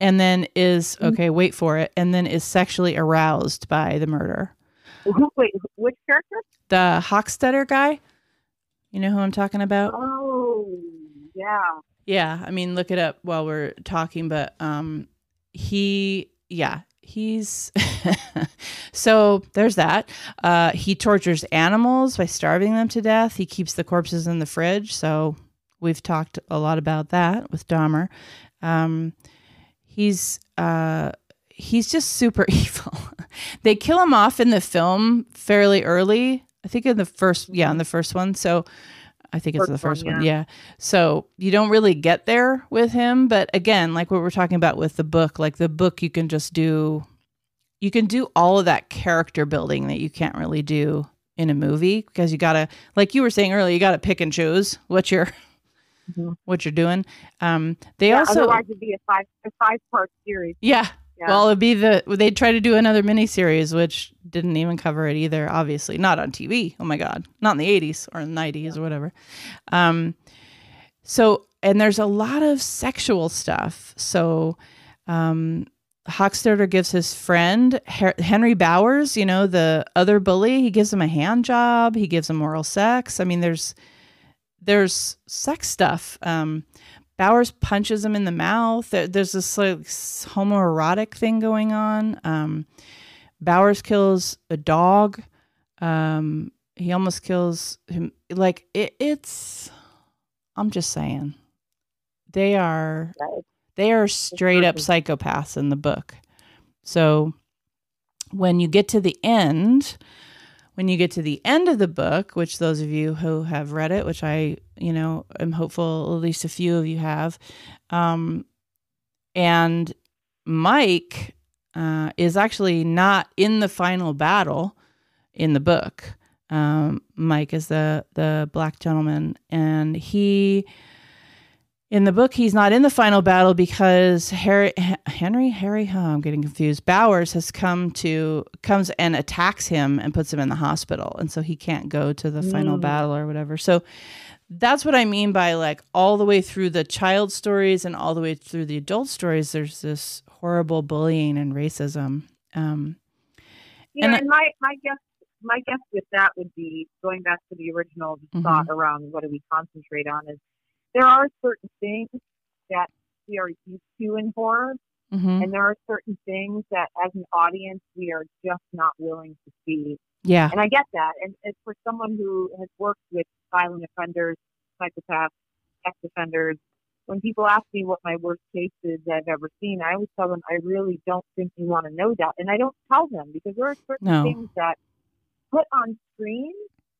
and then is, mm. okay, wait for it, and then is sexually aroused by the murder. Wait, which character? The Hockstetter guy. You know who I'm talking about? Oh, yeah. Yeah, I mean, look it up while we're talking, but um, he yeah, he's (laughs) so there's that. Uh, he tortures animals by starving them to death. He keeps the corpses in the fridge. So we've talked a lot about that with Dahmer. Um, he's uh, he's just super (laughs) evil. they kill him off in the film fairly early. I think in the first, yeah, in the first one. So I think it's the first one, one. Yeah. So you don't really get there with him, but again, like what we're talking about with the book, like the book, you can just do, you can do all of that character building that you can't really do in a movie because you gotta, like you were saying earlier, you gotta pick and choose what you're, mm-hmm. what you're doing. Um, they yeah, also otherwise it'd be a five a five part series. Yeah, yeah. Well, it'd be the they'd try to do another miniseries, which didn't even cover it either. Obviously, not on TV. Oh my god, not in the '80s or in the '90s yeah. or whatever. Um, so and there's a lot of sexual stuff. So, um, Hockstetter gives his friend Henry Bowers, you know, the other bully, he gives him a hand job. He gives him oral sex. I mean, there's there's sex stuff. Um, Bowers punches him in the mouth. There's this like homoerotic thing going on. Um, Bowers kills a dog. Um, he almost kills him. Like it, it's. I'm just saying, they are they are straight up psychopaths in the book. So when you get to the end, when you get to the end of the book, which those of you who have read it, which I, you know, am hopeful at least a few of you have, um, and Mike uh, is actually not in the final battle in the book. Um, Mike is the the black gentleman, and he in the book, he's not in the final battle because Harry, Henry, Harry, oh, I'm getting confused. Bowers has come to comes and attacks him and puts him in the hospital, and so he can't go to the mm. final battle or whatever. So that's what I mean by like all the way through the child stories and all the way through the adult stories. There's this horrible bullying and racism. Um, yeah, and, and my my guess my guess with that would be going back to the original mm-hmm. thought around what do we concentrate on is there are certain things that we are used to in horror, mm-hmm. and there are certain things that, as an audience, we are just not willing to see. Yeah, and I get that. And, and for someone who has worked with violent offenders, psychopaths, sex offenders, when people ask me what my worst cases I've ever seen, I always tell them I really don't think you want to know that, and I don't tell them because there are certain no. things that put on screen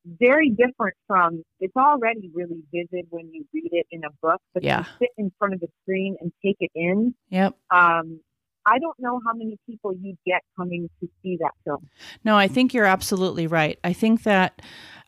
very different from it's already really vivid when you read it in a book, but yeah. you sit in front of the screen and take it in. Yep. Um, I don't know how many people you get coming to see that film. No, I think you're absolutely right. I think that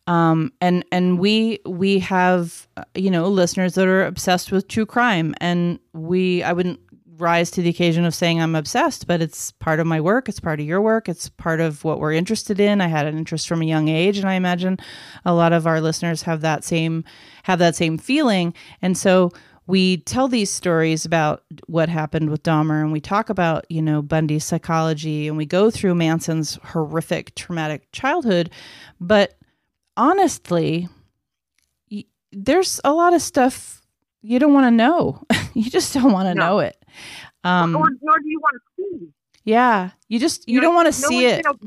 um, and and we we have uh, you know listeners that are obsessed with true crime and we I wouldn't rise to the occasion of saying I'm obsessed, but it's part of my work. It's part of your work. It's part of what we're interested in. I had an interest from a young age, and I imagine a lot of our listeners have that same have that same feeling. And so we tell these stories about what happened with Dahmer, and we talk about you know Bundy's psychology, and we go through Manson's horrific traumatic childhood. But honestly, there's a lot of stuff you don't want to know. (laughs) you just don't want to No. know it. Um, nor, nor do you want to see. yeah, you just you know, don't want to no see it. Gonna,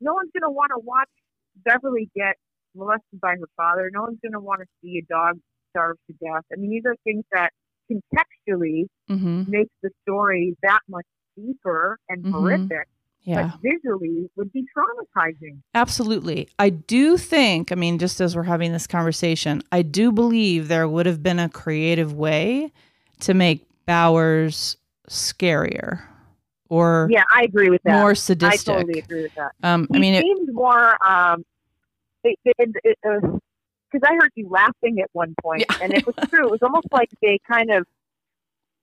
no one's going to want to watch Beverly get molested by her father. No one's going to want to see a dog starve to death. I mean, these are things that contextually hmm make the story that much deeper and Mhm. horrific, Yeah, but visually would be traumatizing. absolutely. I do think. I mean, just as we're having this conversation, I do believe there would have been a creative way to make Bowers scarier or Yeah, I agree with that. more sadistic. I totally agree with that. Um, He I mean, it, seemed more. Um, it, it, it, uh, because I heard you laughing at one point, Yeah. and it was true. It was almost like they kind of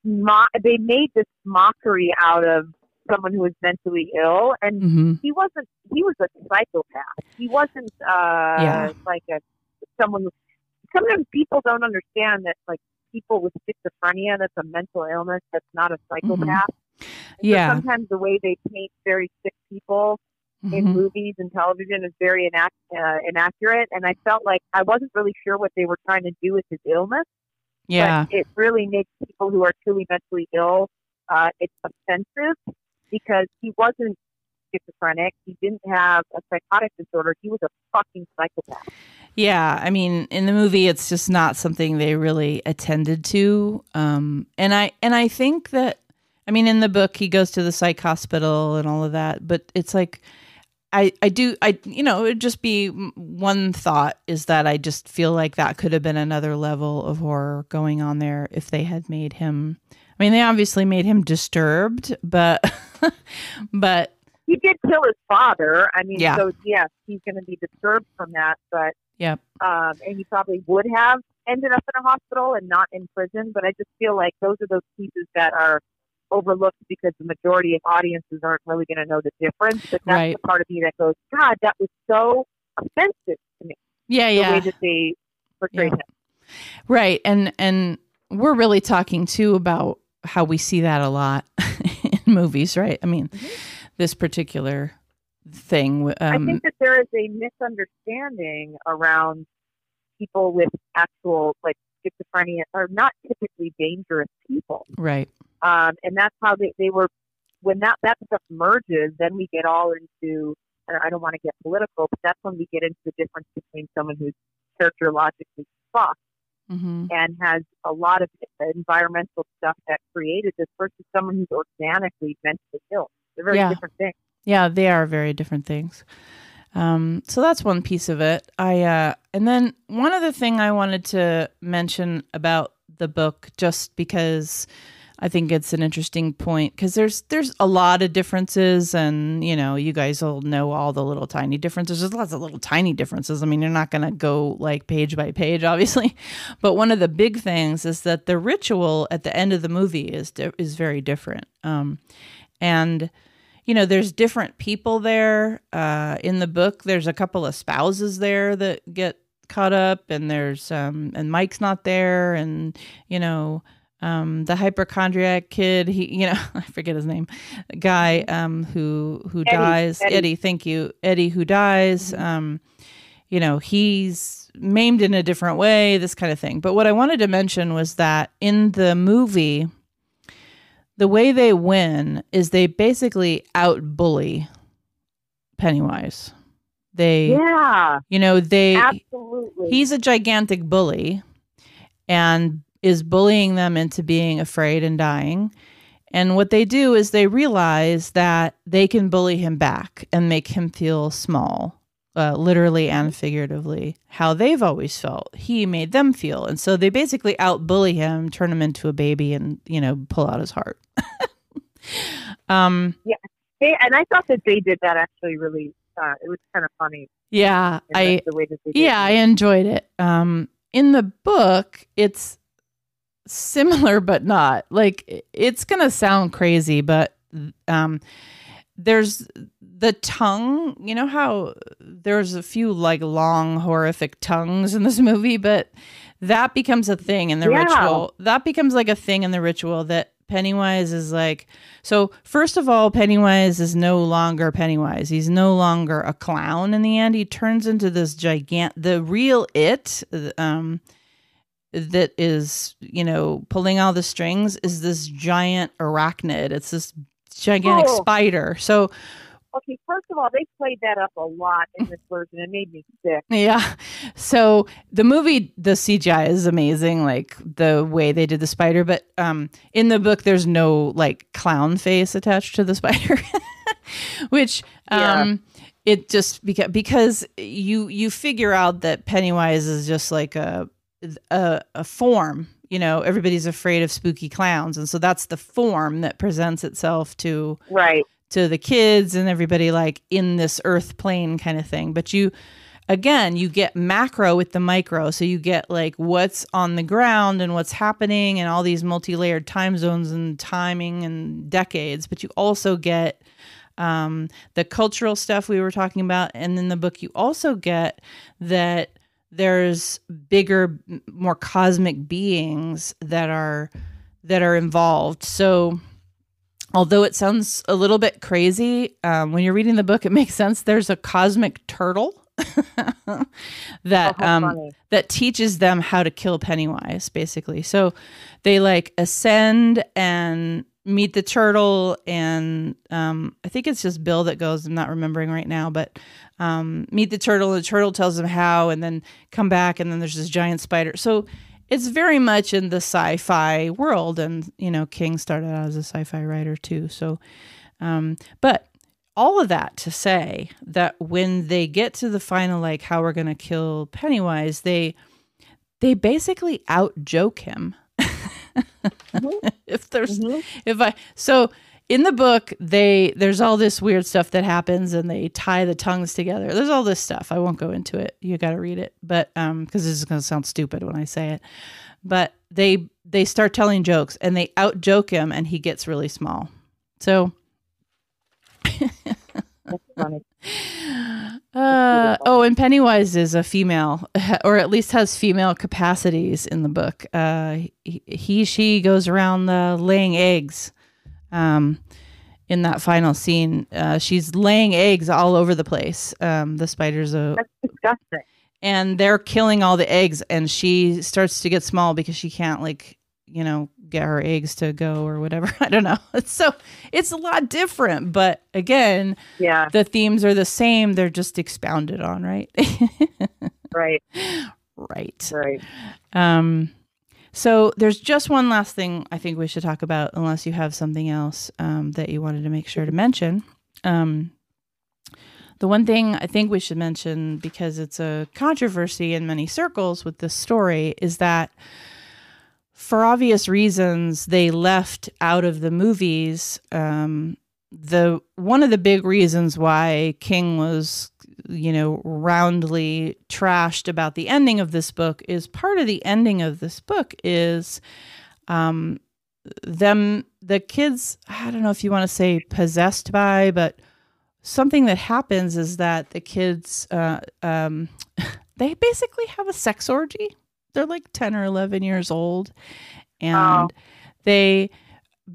mo- they made this mockery out of someone who was mentally ill, and mhm. he wasn't. He was a psychopath. He wasn't uh, Yeah. like a someone. Sometimes people don't understand that, like people with schizophrenia, that's a mental illness. That's not a psychopath. Mm-hmm. Yeah. sometimes the way they paint very sick people in Mhm. movies and television is very inac- uh, inaccurate. And I felt like I wasn't really sure what they were trying to do with his illness. yeah. But it really makes people who are truly mentally ill, uh, it's offensive because he wasn't schizophrenic. He didn't have a psychotic disorder. He was a fucking psychopath. Yeah, I mean, in the movie, it's just not something they really attended to. Um, and I and I think that, I mean, in the book, he goes to the psych hospital and all of that. But it's like, I I do I you know it'd just be one thought is that I just feel like that could have been another level of horror going on there if they had made him. I mean, they obviously made him disturbed, but (laughs) but He did kill his father. I mean, Yeah. so yes, he's going to be disturbed from that. But yeah, um, and he probably would have ended up in a hospital and not in prison. But I just feel like those are those pieces that are overlooked because the majority of audiences aren't really going to know the difference. But that's Right. the part of me that goes, God, that was so offensive to me. yeah, The yeah. way that they portrayed Yeah. him. Right. And and we're really talking too about how we see that a lot (laughs) in movies, right? I mean, this particular thing um I think that there is a misunderstanding around people with actual like schizophrenia are not typically dangerous people. right. um, and that's how they, they were when that that stuff merges then we get all into and i don't want to get political but that's when we get into the difference between someone who's characterologically fucked hmm and has a lot of environmental stuff that created this versus someone who's organically mentally ill they're very Yeah. different things Yeah, they are very different things. Um, so that's one piece of it. I uh, and then one other thing I wanted to mention about the book, just because I think it's an interesting point, because there's there's a lot of differences, and you know, you guys will know all the little tiny differences. There's lots of little tiny differences. I mean, you're not going to go like page by page, (laughs) obviously, but one of the big things is that the ritual at the end of the movie is di- is very different. Um, and you know there's different people there uh, in the book. There's a couple of spouses there that get caught up and there's um and mike's not there and you know um the hypochondriac kid he you know (laughs) i forget his name guy um who who Eddie, dies. Eddie. eddie thank you. Eddie who dies um you know he's maimed in a different way this kind of thing. But what i wanted to mention was that in the movie the way they win is they basically out bully Pennywise. They, yeah you know, they, absolutely he's a gigantic bully and is bullying them into being afraid and dying. And what they do is they realize that they can bully him back and make him feel small, uh, literally and figuratively, how they've always felt. He made them feel. And so they basically out bully him, turn him into a baby, and, you know, pull out his heart. (laughs) um, they, and i thought that they did that actually really uh, it was kind of funny yeah, I, the, the way that they did yeah, I enjoyed it. Um, in the book, it's similar (laughs) but not. Like it's going to sound crazy, but um there's the tongue, you know how there's a few like long horrific tongues in this movie, but that becomes a thing in the Yeah. ritual. That becomes like a thing in the ritual that Pennywise is like so first of all Pennywise is no longer Pennywise. He's no longer a clown in the end. He turns into this gigant the real it um that is, you know, pulling all the strings is this giant arachnid. It's this gigantic Oh. spider. So Okay, first of all, they played that up a lot in this version. It made me sick. Yeah. So the movie, the CGI is amazing, like the way they did the spider. But um, in the book, there's no like clown face attached to the spider, (laughs) which um, it just because because you you figure out that Pennywise is just like a a, a form. You know, everybody's afraid of spooky clowns, and so that's the form that presents itself to Right. To the kids and everybody like in this earth plane kind of thing. But you again you get macro with the micro. So you get like what's on the ground and what's happening and all these multi-layered time zones and timing and decades. But you also get um, the cultural stuff we were talking about. And in the book you also get that there's bigger more cosmic beings that are that are involved. So although it sounds a little bit crazy um, when you're reading the book it (laughs) makes sense. There's a cosmic turtle (laughs) that Oh, um, that teaches them how to kill pennywise basically. So they like ascend and meet the turtle and um, i think it's just bill that goes i'm not remembering right now but um, meet the turtle and the turtle tells them how and then come back and then there's this giant spider. So it's very much in the sci-fi world and you know king started out as a sci-fi writer too so um, but all of that to say that when they get to the final like how we're going to kill pennywise they they basically out joke him (laughs) if there's Mhm. if i so in the book they there's all this weird stuff that happens and they tie the tongues together. There's all this stuff. I won't go into it. You got to read it. But um because this is going to sound stupid when i say it. But they they start telling jokes and they out joke him and he gets really small. So (laughs) uh, oh, and Pennywise is a female, (laughs) or at least has female capacities in the book. Uh, he, he she goes around uh, laying eggs. Um, in that final scene, uh, she's laying eggs all over the place. Um, the spider's a, That's disgusting. and they're killing all the eggs, and she starts to get small because she can't like you know get her eggs to go or whatever. (laughs) I don't know. It's (laughs) so it's a lot different, but again, Yeah. the themes are the same they're just expounded on right (laughs) Right. right Right. um so there's just one last thing i think we should talk about unless you have something else um, that you wanted to make sure to mention. Um the one thing i think we should mention because it's a controversy in many circles with this story is that for obvious reasons they left out of the movies. Um, the one of the big reasons why King was you know roundly trashed about the ending of this book is part of the ending of this book is um them the kids I don't know if you want to say possessed by but something that happens is that the kids uh um (laughs) they basically have a sex orgy. They're like 10 or 11 years old and they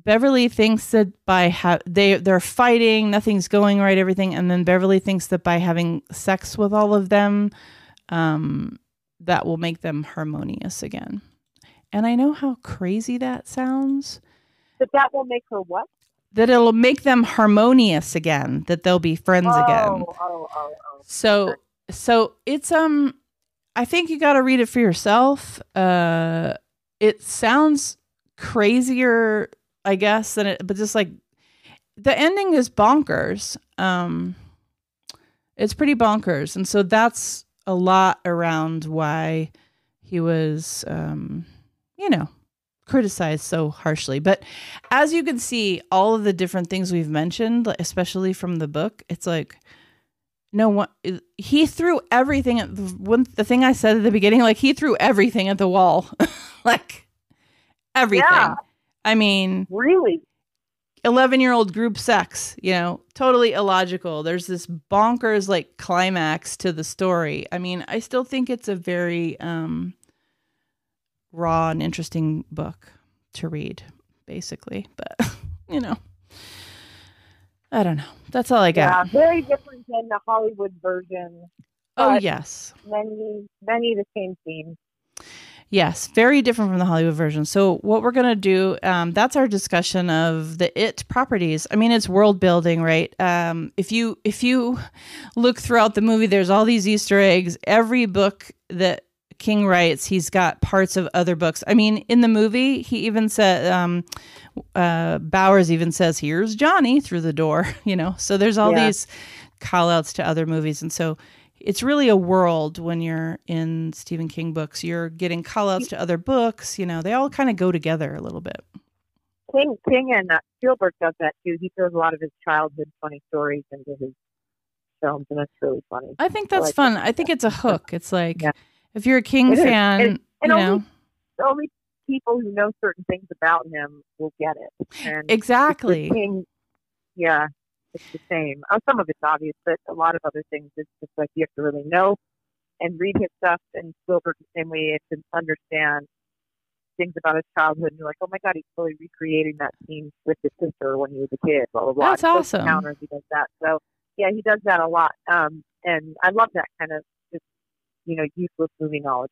Beverly thinks that by ha- they they're fighting, nothing's going right, everything, and then Beverly thinks that by having sex with all of them, um, that will make them harmonious again. And I know how crazy that sounds. But that will make her what? That it'll make them harmonious again. That they'll be friends again. Oh, oh, oh, oh. So so it's um I think you got to read it for yourself. Uh it sounds crazier I guess than it but just like the ending is bonkers. Um it's pretty bonkers and so that's a lot around why he was um you know criticized so harshly. But as you can see all of the different things we've mentioned, especially from the book, it's like no one he threw everything at the one the thing I said at the beginning like he threw everything at the wall (laughs) like everything. Yeah. I mean, Really? 11 year old group sex, you know, totally illogical. There's this bonkers like climax to the story. I mean, I still think it's a very um, raw and interesting book to read, basically. But, (laughs) you know, I don't know. That's all I got. Yeah, very different than the Hollywood version. oh, yes. Many, many the same themes. Yes, very different from the Hollywood version. So, what we're going to do, um, that's our discussion of the it properties. I mean, it's world building, right? Um, if you if you look throughout the movie, there's all these Easter eggs. Every book that King writes, he's got parts of other books. I mean, in the movie, he even said, um, uh, Bowers even says, "Here's Johnny" through the door. (laughs) You know, so there's all Yeah. these call outs to other movies, and so it's really a world when you're in Stephen King books. You're getting call outs to other books. You know, they all kind of go together a little bit. King, King and uh, Spielberg does that too. He throws a lot of his childhood funny stories into his films, and that's really funny. I think that's like fun. that. I think it's a hook. It's like Yeah. if you're a King It fan, And- and you only- know, only people who know certain things about him will get it. And exactly. King, yeah, it's the same. Uh, some of it's obvious, but a lot of other things, it's just like you have to really know and read his stuff. And Spielberg, the same way, you to understand things about his childhood. And you're like, oh my God, he's totally recreating that scene with his sister when he was a kid, blah, blah, blah. That's Close awesome. Encounters, he does that. So, yeah, he does that a lot. Um, and I love that kind of just, you know, useless movie knowledge.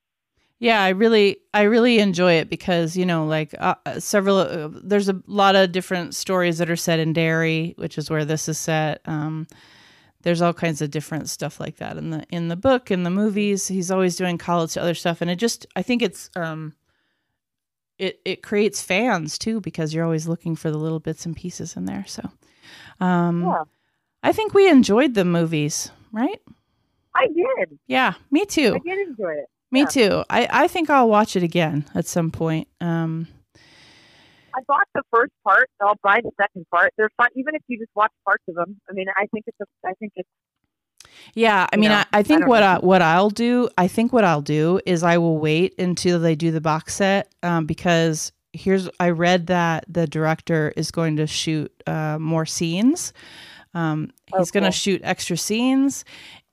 Yeah, I really, I really enjoy it because you know, like uh, uh, several, uh, there's a lot of different stories that are set in Derry, which is where this is set. Um, there's all kinds of different stuff like that in the in the book, in the movies. He's always doing call to other stuff, and it just, I think it's, um, it it creates fans too because you're always looking for the little bits and pieces in there. So, um, Yeah, I think we enjoyed the movies, right? I did. Yeah, me too. I did enjoy it. Me Yeah. too. I, I think I'll watch it again at some point. Um, I bought the first part. I'll buy the second part. They're fun, even if you just watch parts of them. I mean, I think it's a. I think it's yeah, I mean, know, I, I think don't what know. I, what I'll do, I think what I'll do is I will wait until they do the box set um, because here's I read that the director is going to shoot uh, more scenes. Um, he's going to shoot extra scenes,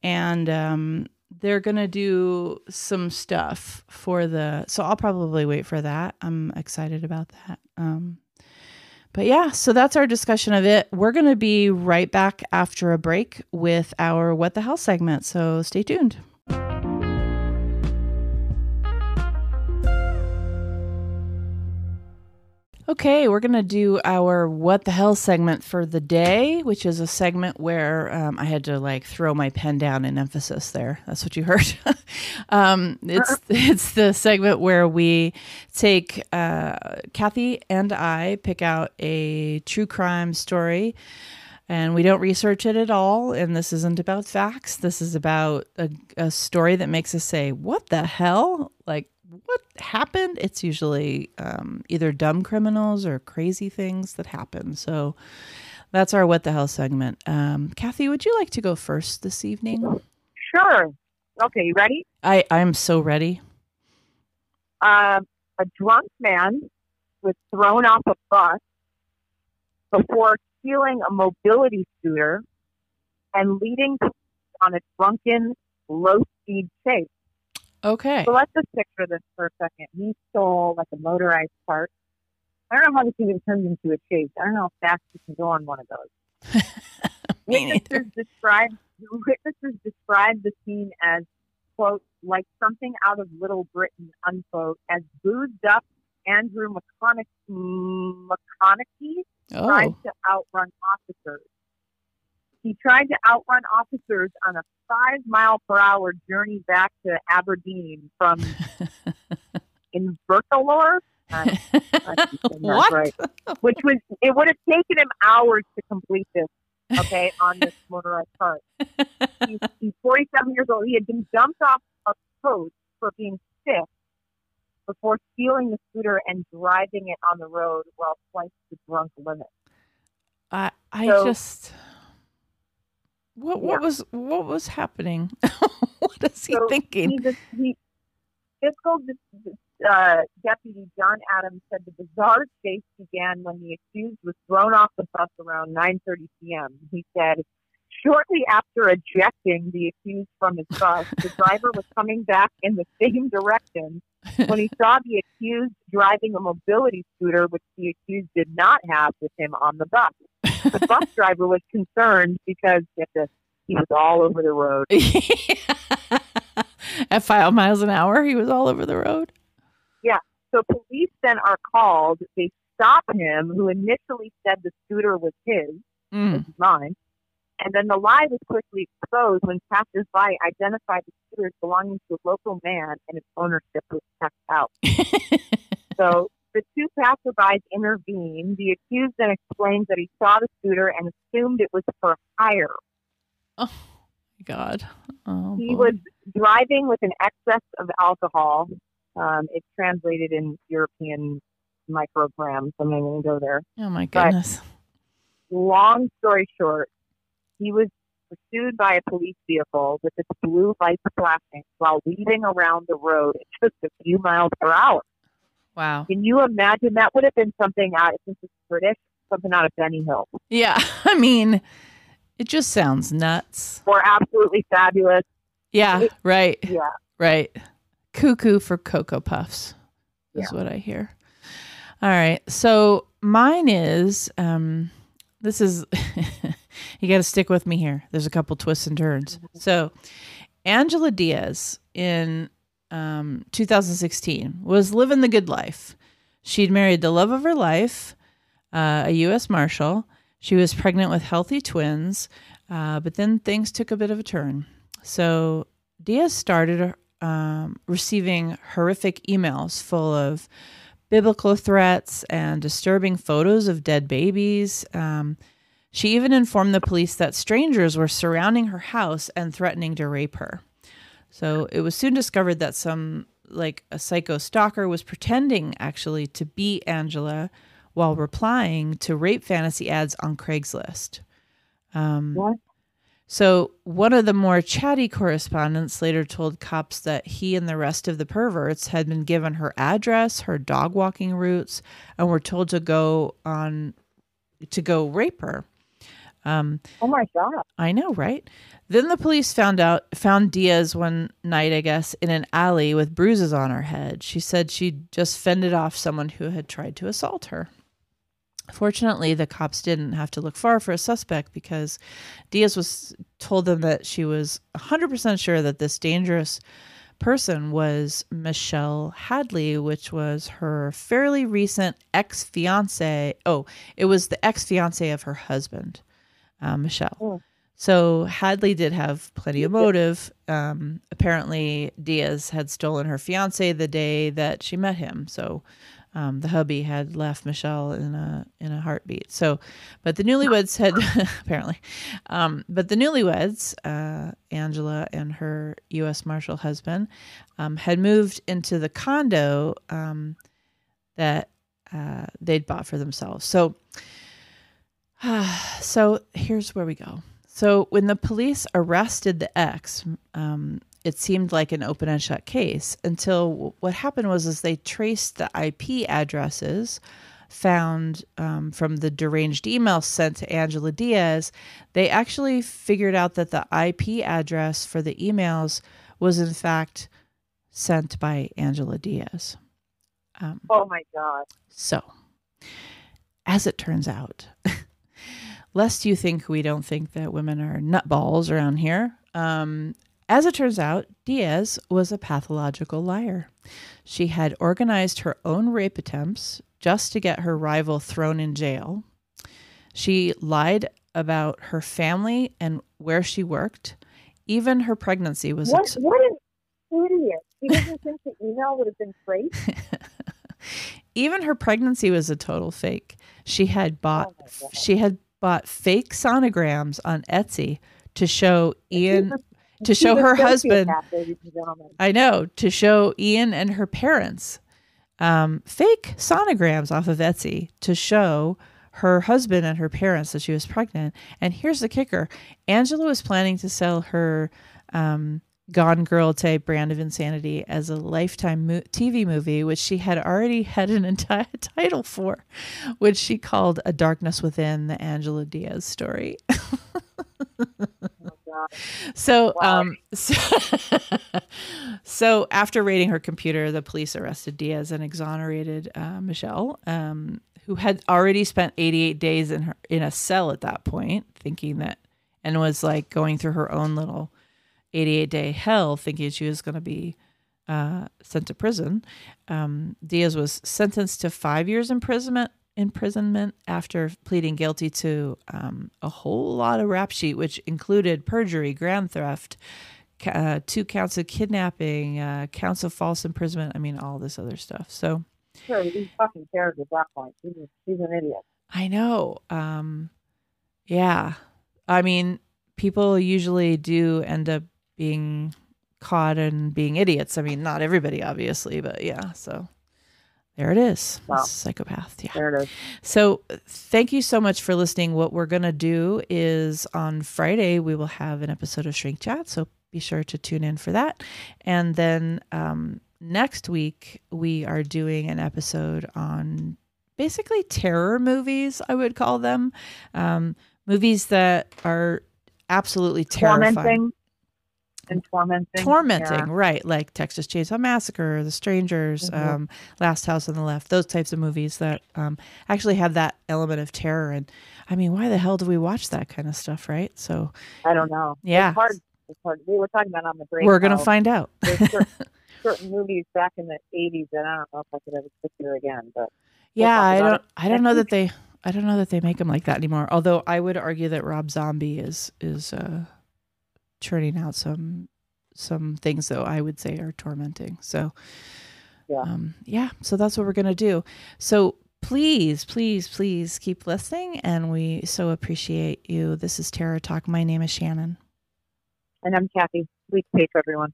and um, they're to do some stuff for the. So I'll probably wait for that. I'm excited about that. Um, But yeah, so that's our discussion of it. We're to be right back after a break with our What the Hell segment. So stay tuned. Okay, we're going to do our What the Hell segment for the day, which is a segment where um, I had to like throw my pen down in emphasis there. That's what you heard. (laughs) um, it's, it's the segment where we take, uh, Kathy and I pick out a true crime story and we don't research it at all. And this isn't about facts. This is about a, a story that makes us say, What the hell? Like, what happened? It's usually um, either dumb criminals or crazy things that happen. So that's our What the Hell segment. Um, Kathy, would you like to go first this evening? Sure. Okay, you ready? I, I'm so ready. Um, a drunk man was thrown off a bus before stealing a mobility scooter and leading on a drunken, low-speed chase. Okay. So let's just picture this for a second. He stole like a motorized cart. I don't know how this even turns into a chase. I don't know how fast you can go on one of those. (laughs) Witnesses described witnesses described the scene as quote like something out of Little Britain unquote as boozed up Andrew McConaughey, McConaughey Oh, to outrun officers. He tried to outrun officers on a five mile per hour journey back to Aberdeen from (laughs) Invercalore, I um, (laughs) uh, what? right. which was it would have taken him hours to complete this. Okay, (laughs) on this motorized cart. He's, he's 47 years old. He had been dumped off a post for being sick before stealing the scooter and driving it on the road while twice the drunk limit. I I So- just what what Yeah. was what was happening? (laughs) what is he So thinking? He's a, he, fiscal uh, deputy John Adams said the bizarre chase began when the accused was thrown off the bus around 9:30 p.m. He said, shortly after ejecting the accused from his bus, the (laughs) driver was coming back in the same direction when he saw the accused driving a mobility scooter, which the accused did not have with him on the bus. The bus driver was concerned because he was all over the road. (laughs) At five miles an hour, he was all over the road. Yeah. So police then are called. They stop him, who initially said the scooter was his, Mm. which is mine. And then the lie was quickly exposed when passersby identified the scooter as belonging to a local man and its ownership was checked out. (laughs) so the two passerbys intervened. The accused then explains that he saw the scooter and assumed it was for hire. Oh, God. Oh, He boy. was driving with an excess of alcohol. Um, it's translated in European micrograms. I'm not going to go there. Oh, my but- goodness. Long story short, he was pursued by a police vehicle with its blue lights flashing while weaving around the road at just a few miles per hour. Wow. Can you imagine that would have been something out since it's British, something out of Benny Hill, Yeah. (laughs) I mean, it just sounds nuts. or absolutely fabulous? Yeah. Right. Yeah. Right. Cuckoo for Cocoa Puffs is what I hear. All right. So mine is um this is (laughs) you got to stick with me here. There's a couple twists and turns. So Angela Diaz in um 2016 was living the good life. She'd married the love of her life, uh, a U.S. Marshal. She was pregnant with healthy twins, uh, but then things took a bit of a turn. So Diaz started um, receiving horrific emails full of biblical threats and disturbing photos of dead babies. Um, she even informed the police that strangers were surrounding her house and threatening to rape her. So it was soon discovered that some, like a psycho stalker, was pretending actually to be Angela while replying to rape fantasy ads on Craigslist. Um, What? so, one of the more chatty correspondents later told cops that he and the rest of the perverts had been given her address, her dog walking routes, and were told to go on to go rape her. Um, oh my God. I know, right? Then the police found out found Diaz one night, I guess, in an alley with bruises on her head. She said she'd just fended off someone who had tried to assault her. Fortunately, the cops didn't have to look far for a suspect because Diaz was told them that she was 100% sure that this dangerous person was Michelle Hadley, which was her fairly recent ex fiance. Oh, it was the ex fiance of her husband, uh, Michelle. Oh. So Hadley did have plenty of motive. Um, apparently, Diaz had stolen her fiance the day that she met him. So um, the hubby had left Michelle in a in a heartbeat. So, but the newlyweds had (laughs) apparently, um, but the newlyweds, uh, Angela and her U.S. Marshal husband, um, had moved into the condo um, that uh, they'd bought for themselves. So, (sighs) so here's where we go. So when the police arrested the ex, um, it seemed like an open and shut case until what happened was is they traced the IP addresses found um, from the deranged email sent to Angela Diaz. They actually figured out that the IP address for the emails was in fact sent by Angela Diaz. Um, Oh my God. so, as it turns out, (laughs) lest you think we don't think that women are nutballs around here, um, as it turns out, Diaz was a pathological liar. She had organized her own rape attempts just to get her rival thrown in jail. She lied about her family and where she worked. Even her pregnancy was What, ex- what an idiot. He doesn't think the email would have been traced. (laughs) even her pregnancy was a total fake. She had bought Oh she had bought fake sonograms on Etsy to show Ian to show her husband. sociopath, ladies and gentlemen. I know to show Ian and her parents um, fake sonograms off of Etsy to show her husband and her parents that she was pregnant. And here's the kicker: Angela was planning to sell her um, Gone Girl type brand of insanity as a lifetime mo- TV movie, which she had already (laughs) had an entire (laughs) title for, which she called A Darkness Within, the Angela Diaz story. Oh, (laughs) So, um, so, so after raiding her computer, the police arrested Diaz and exonerated uh, Michelle, um, who had already spent 88 days in her in a cell at that point, thinking that, and was like going through her own little 88 day hell, thinking she was going to be uh, sent to prison. Um, Diaz was sentenced to five years imprisonment imprisonment after pleading guilty to um, a whole lot of rap sheet, which included perjury, grand theft, uh, two counts of kidnapping, uh, counts of false imprisonment. I mean, all this other stuff. So Sure, he fucking cares at that point. He's, he's an idiot. I know. Um, yeah. I mean, people usually do end up being caught and being idiots. I mean, not everybody, obviously, but yeah. So there it is. Wow. Psychopath. Yeah. There it is. So, thank you so much for listening. What we're going to do is on Friday, we will have an episode of Shrink Chat. So, be sure to tune in for that. And then um, next week, we are doing an episode on basically terror movies, I would call them. Um, movies that are absolutely terrifying Tormenting. And tormenting. tormenting, Yeah. right? Like Texas Chainsaw Massacre, The Strangers, Mhm. um, Last House on the Left, those types of movies that um, actually have that element of terror. And I mean, why the hell do we watch that kind of stuff, right? So I don't know. Yeah. It's hard. It's hard. We were talking about on the break. we're gonna how find out. There's (laughs) certain, certain movies back in the 80s that I don't know if I could ever sit through again. But yeah, talk I don't. it I don't know that they. I don't know that they make them like that anymore. Although I would argue that Rob Zombie is is uh, churning out some some things that I would say are tormenting. So Yeah. um, yeah. So that's what we're gonna do. So please, please, please keep listening, and we so appreciate you. This is Terror Talk. My name is Shannon. and I'm Kathy. Week safe, everyone.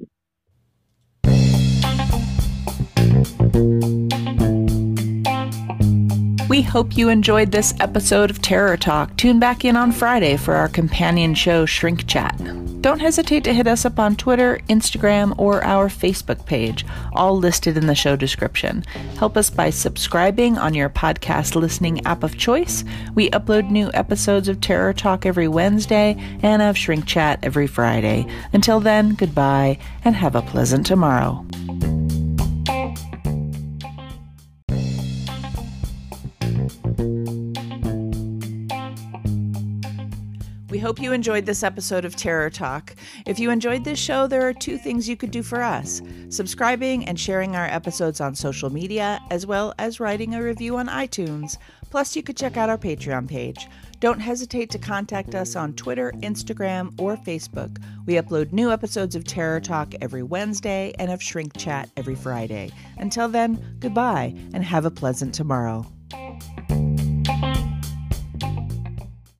We hope you enjoyed this episode of Terror Talk. Tune back in on Friday for our companion show, Shrink Chat. Don't hesitate to hit us up on Twitter, Instagram, or our Facebook page, all listed in the show description. Help us by subscribing on your podcast listening app of choice. We upload new episodes of Terror Talk every Wednesday and of Shrink Chat every Friday. Until then, goodbye and have a pleasant tomorrow. We hope you enjoyed this episode of Terror Talk. If you enjoyed this show, there are two things you could do for us subscribing and sharing our episodes on social media, as well as writing a review on iTunes. Plus, you could check out our Patreon page. Don't hesitate to contact us on Twitter, Instagram, or Facebook. We upload new episodes of Terror Talk every Wednesday and of Shrink Chat every Friday. Until then, goodbye and have a pleasant tomorrow.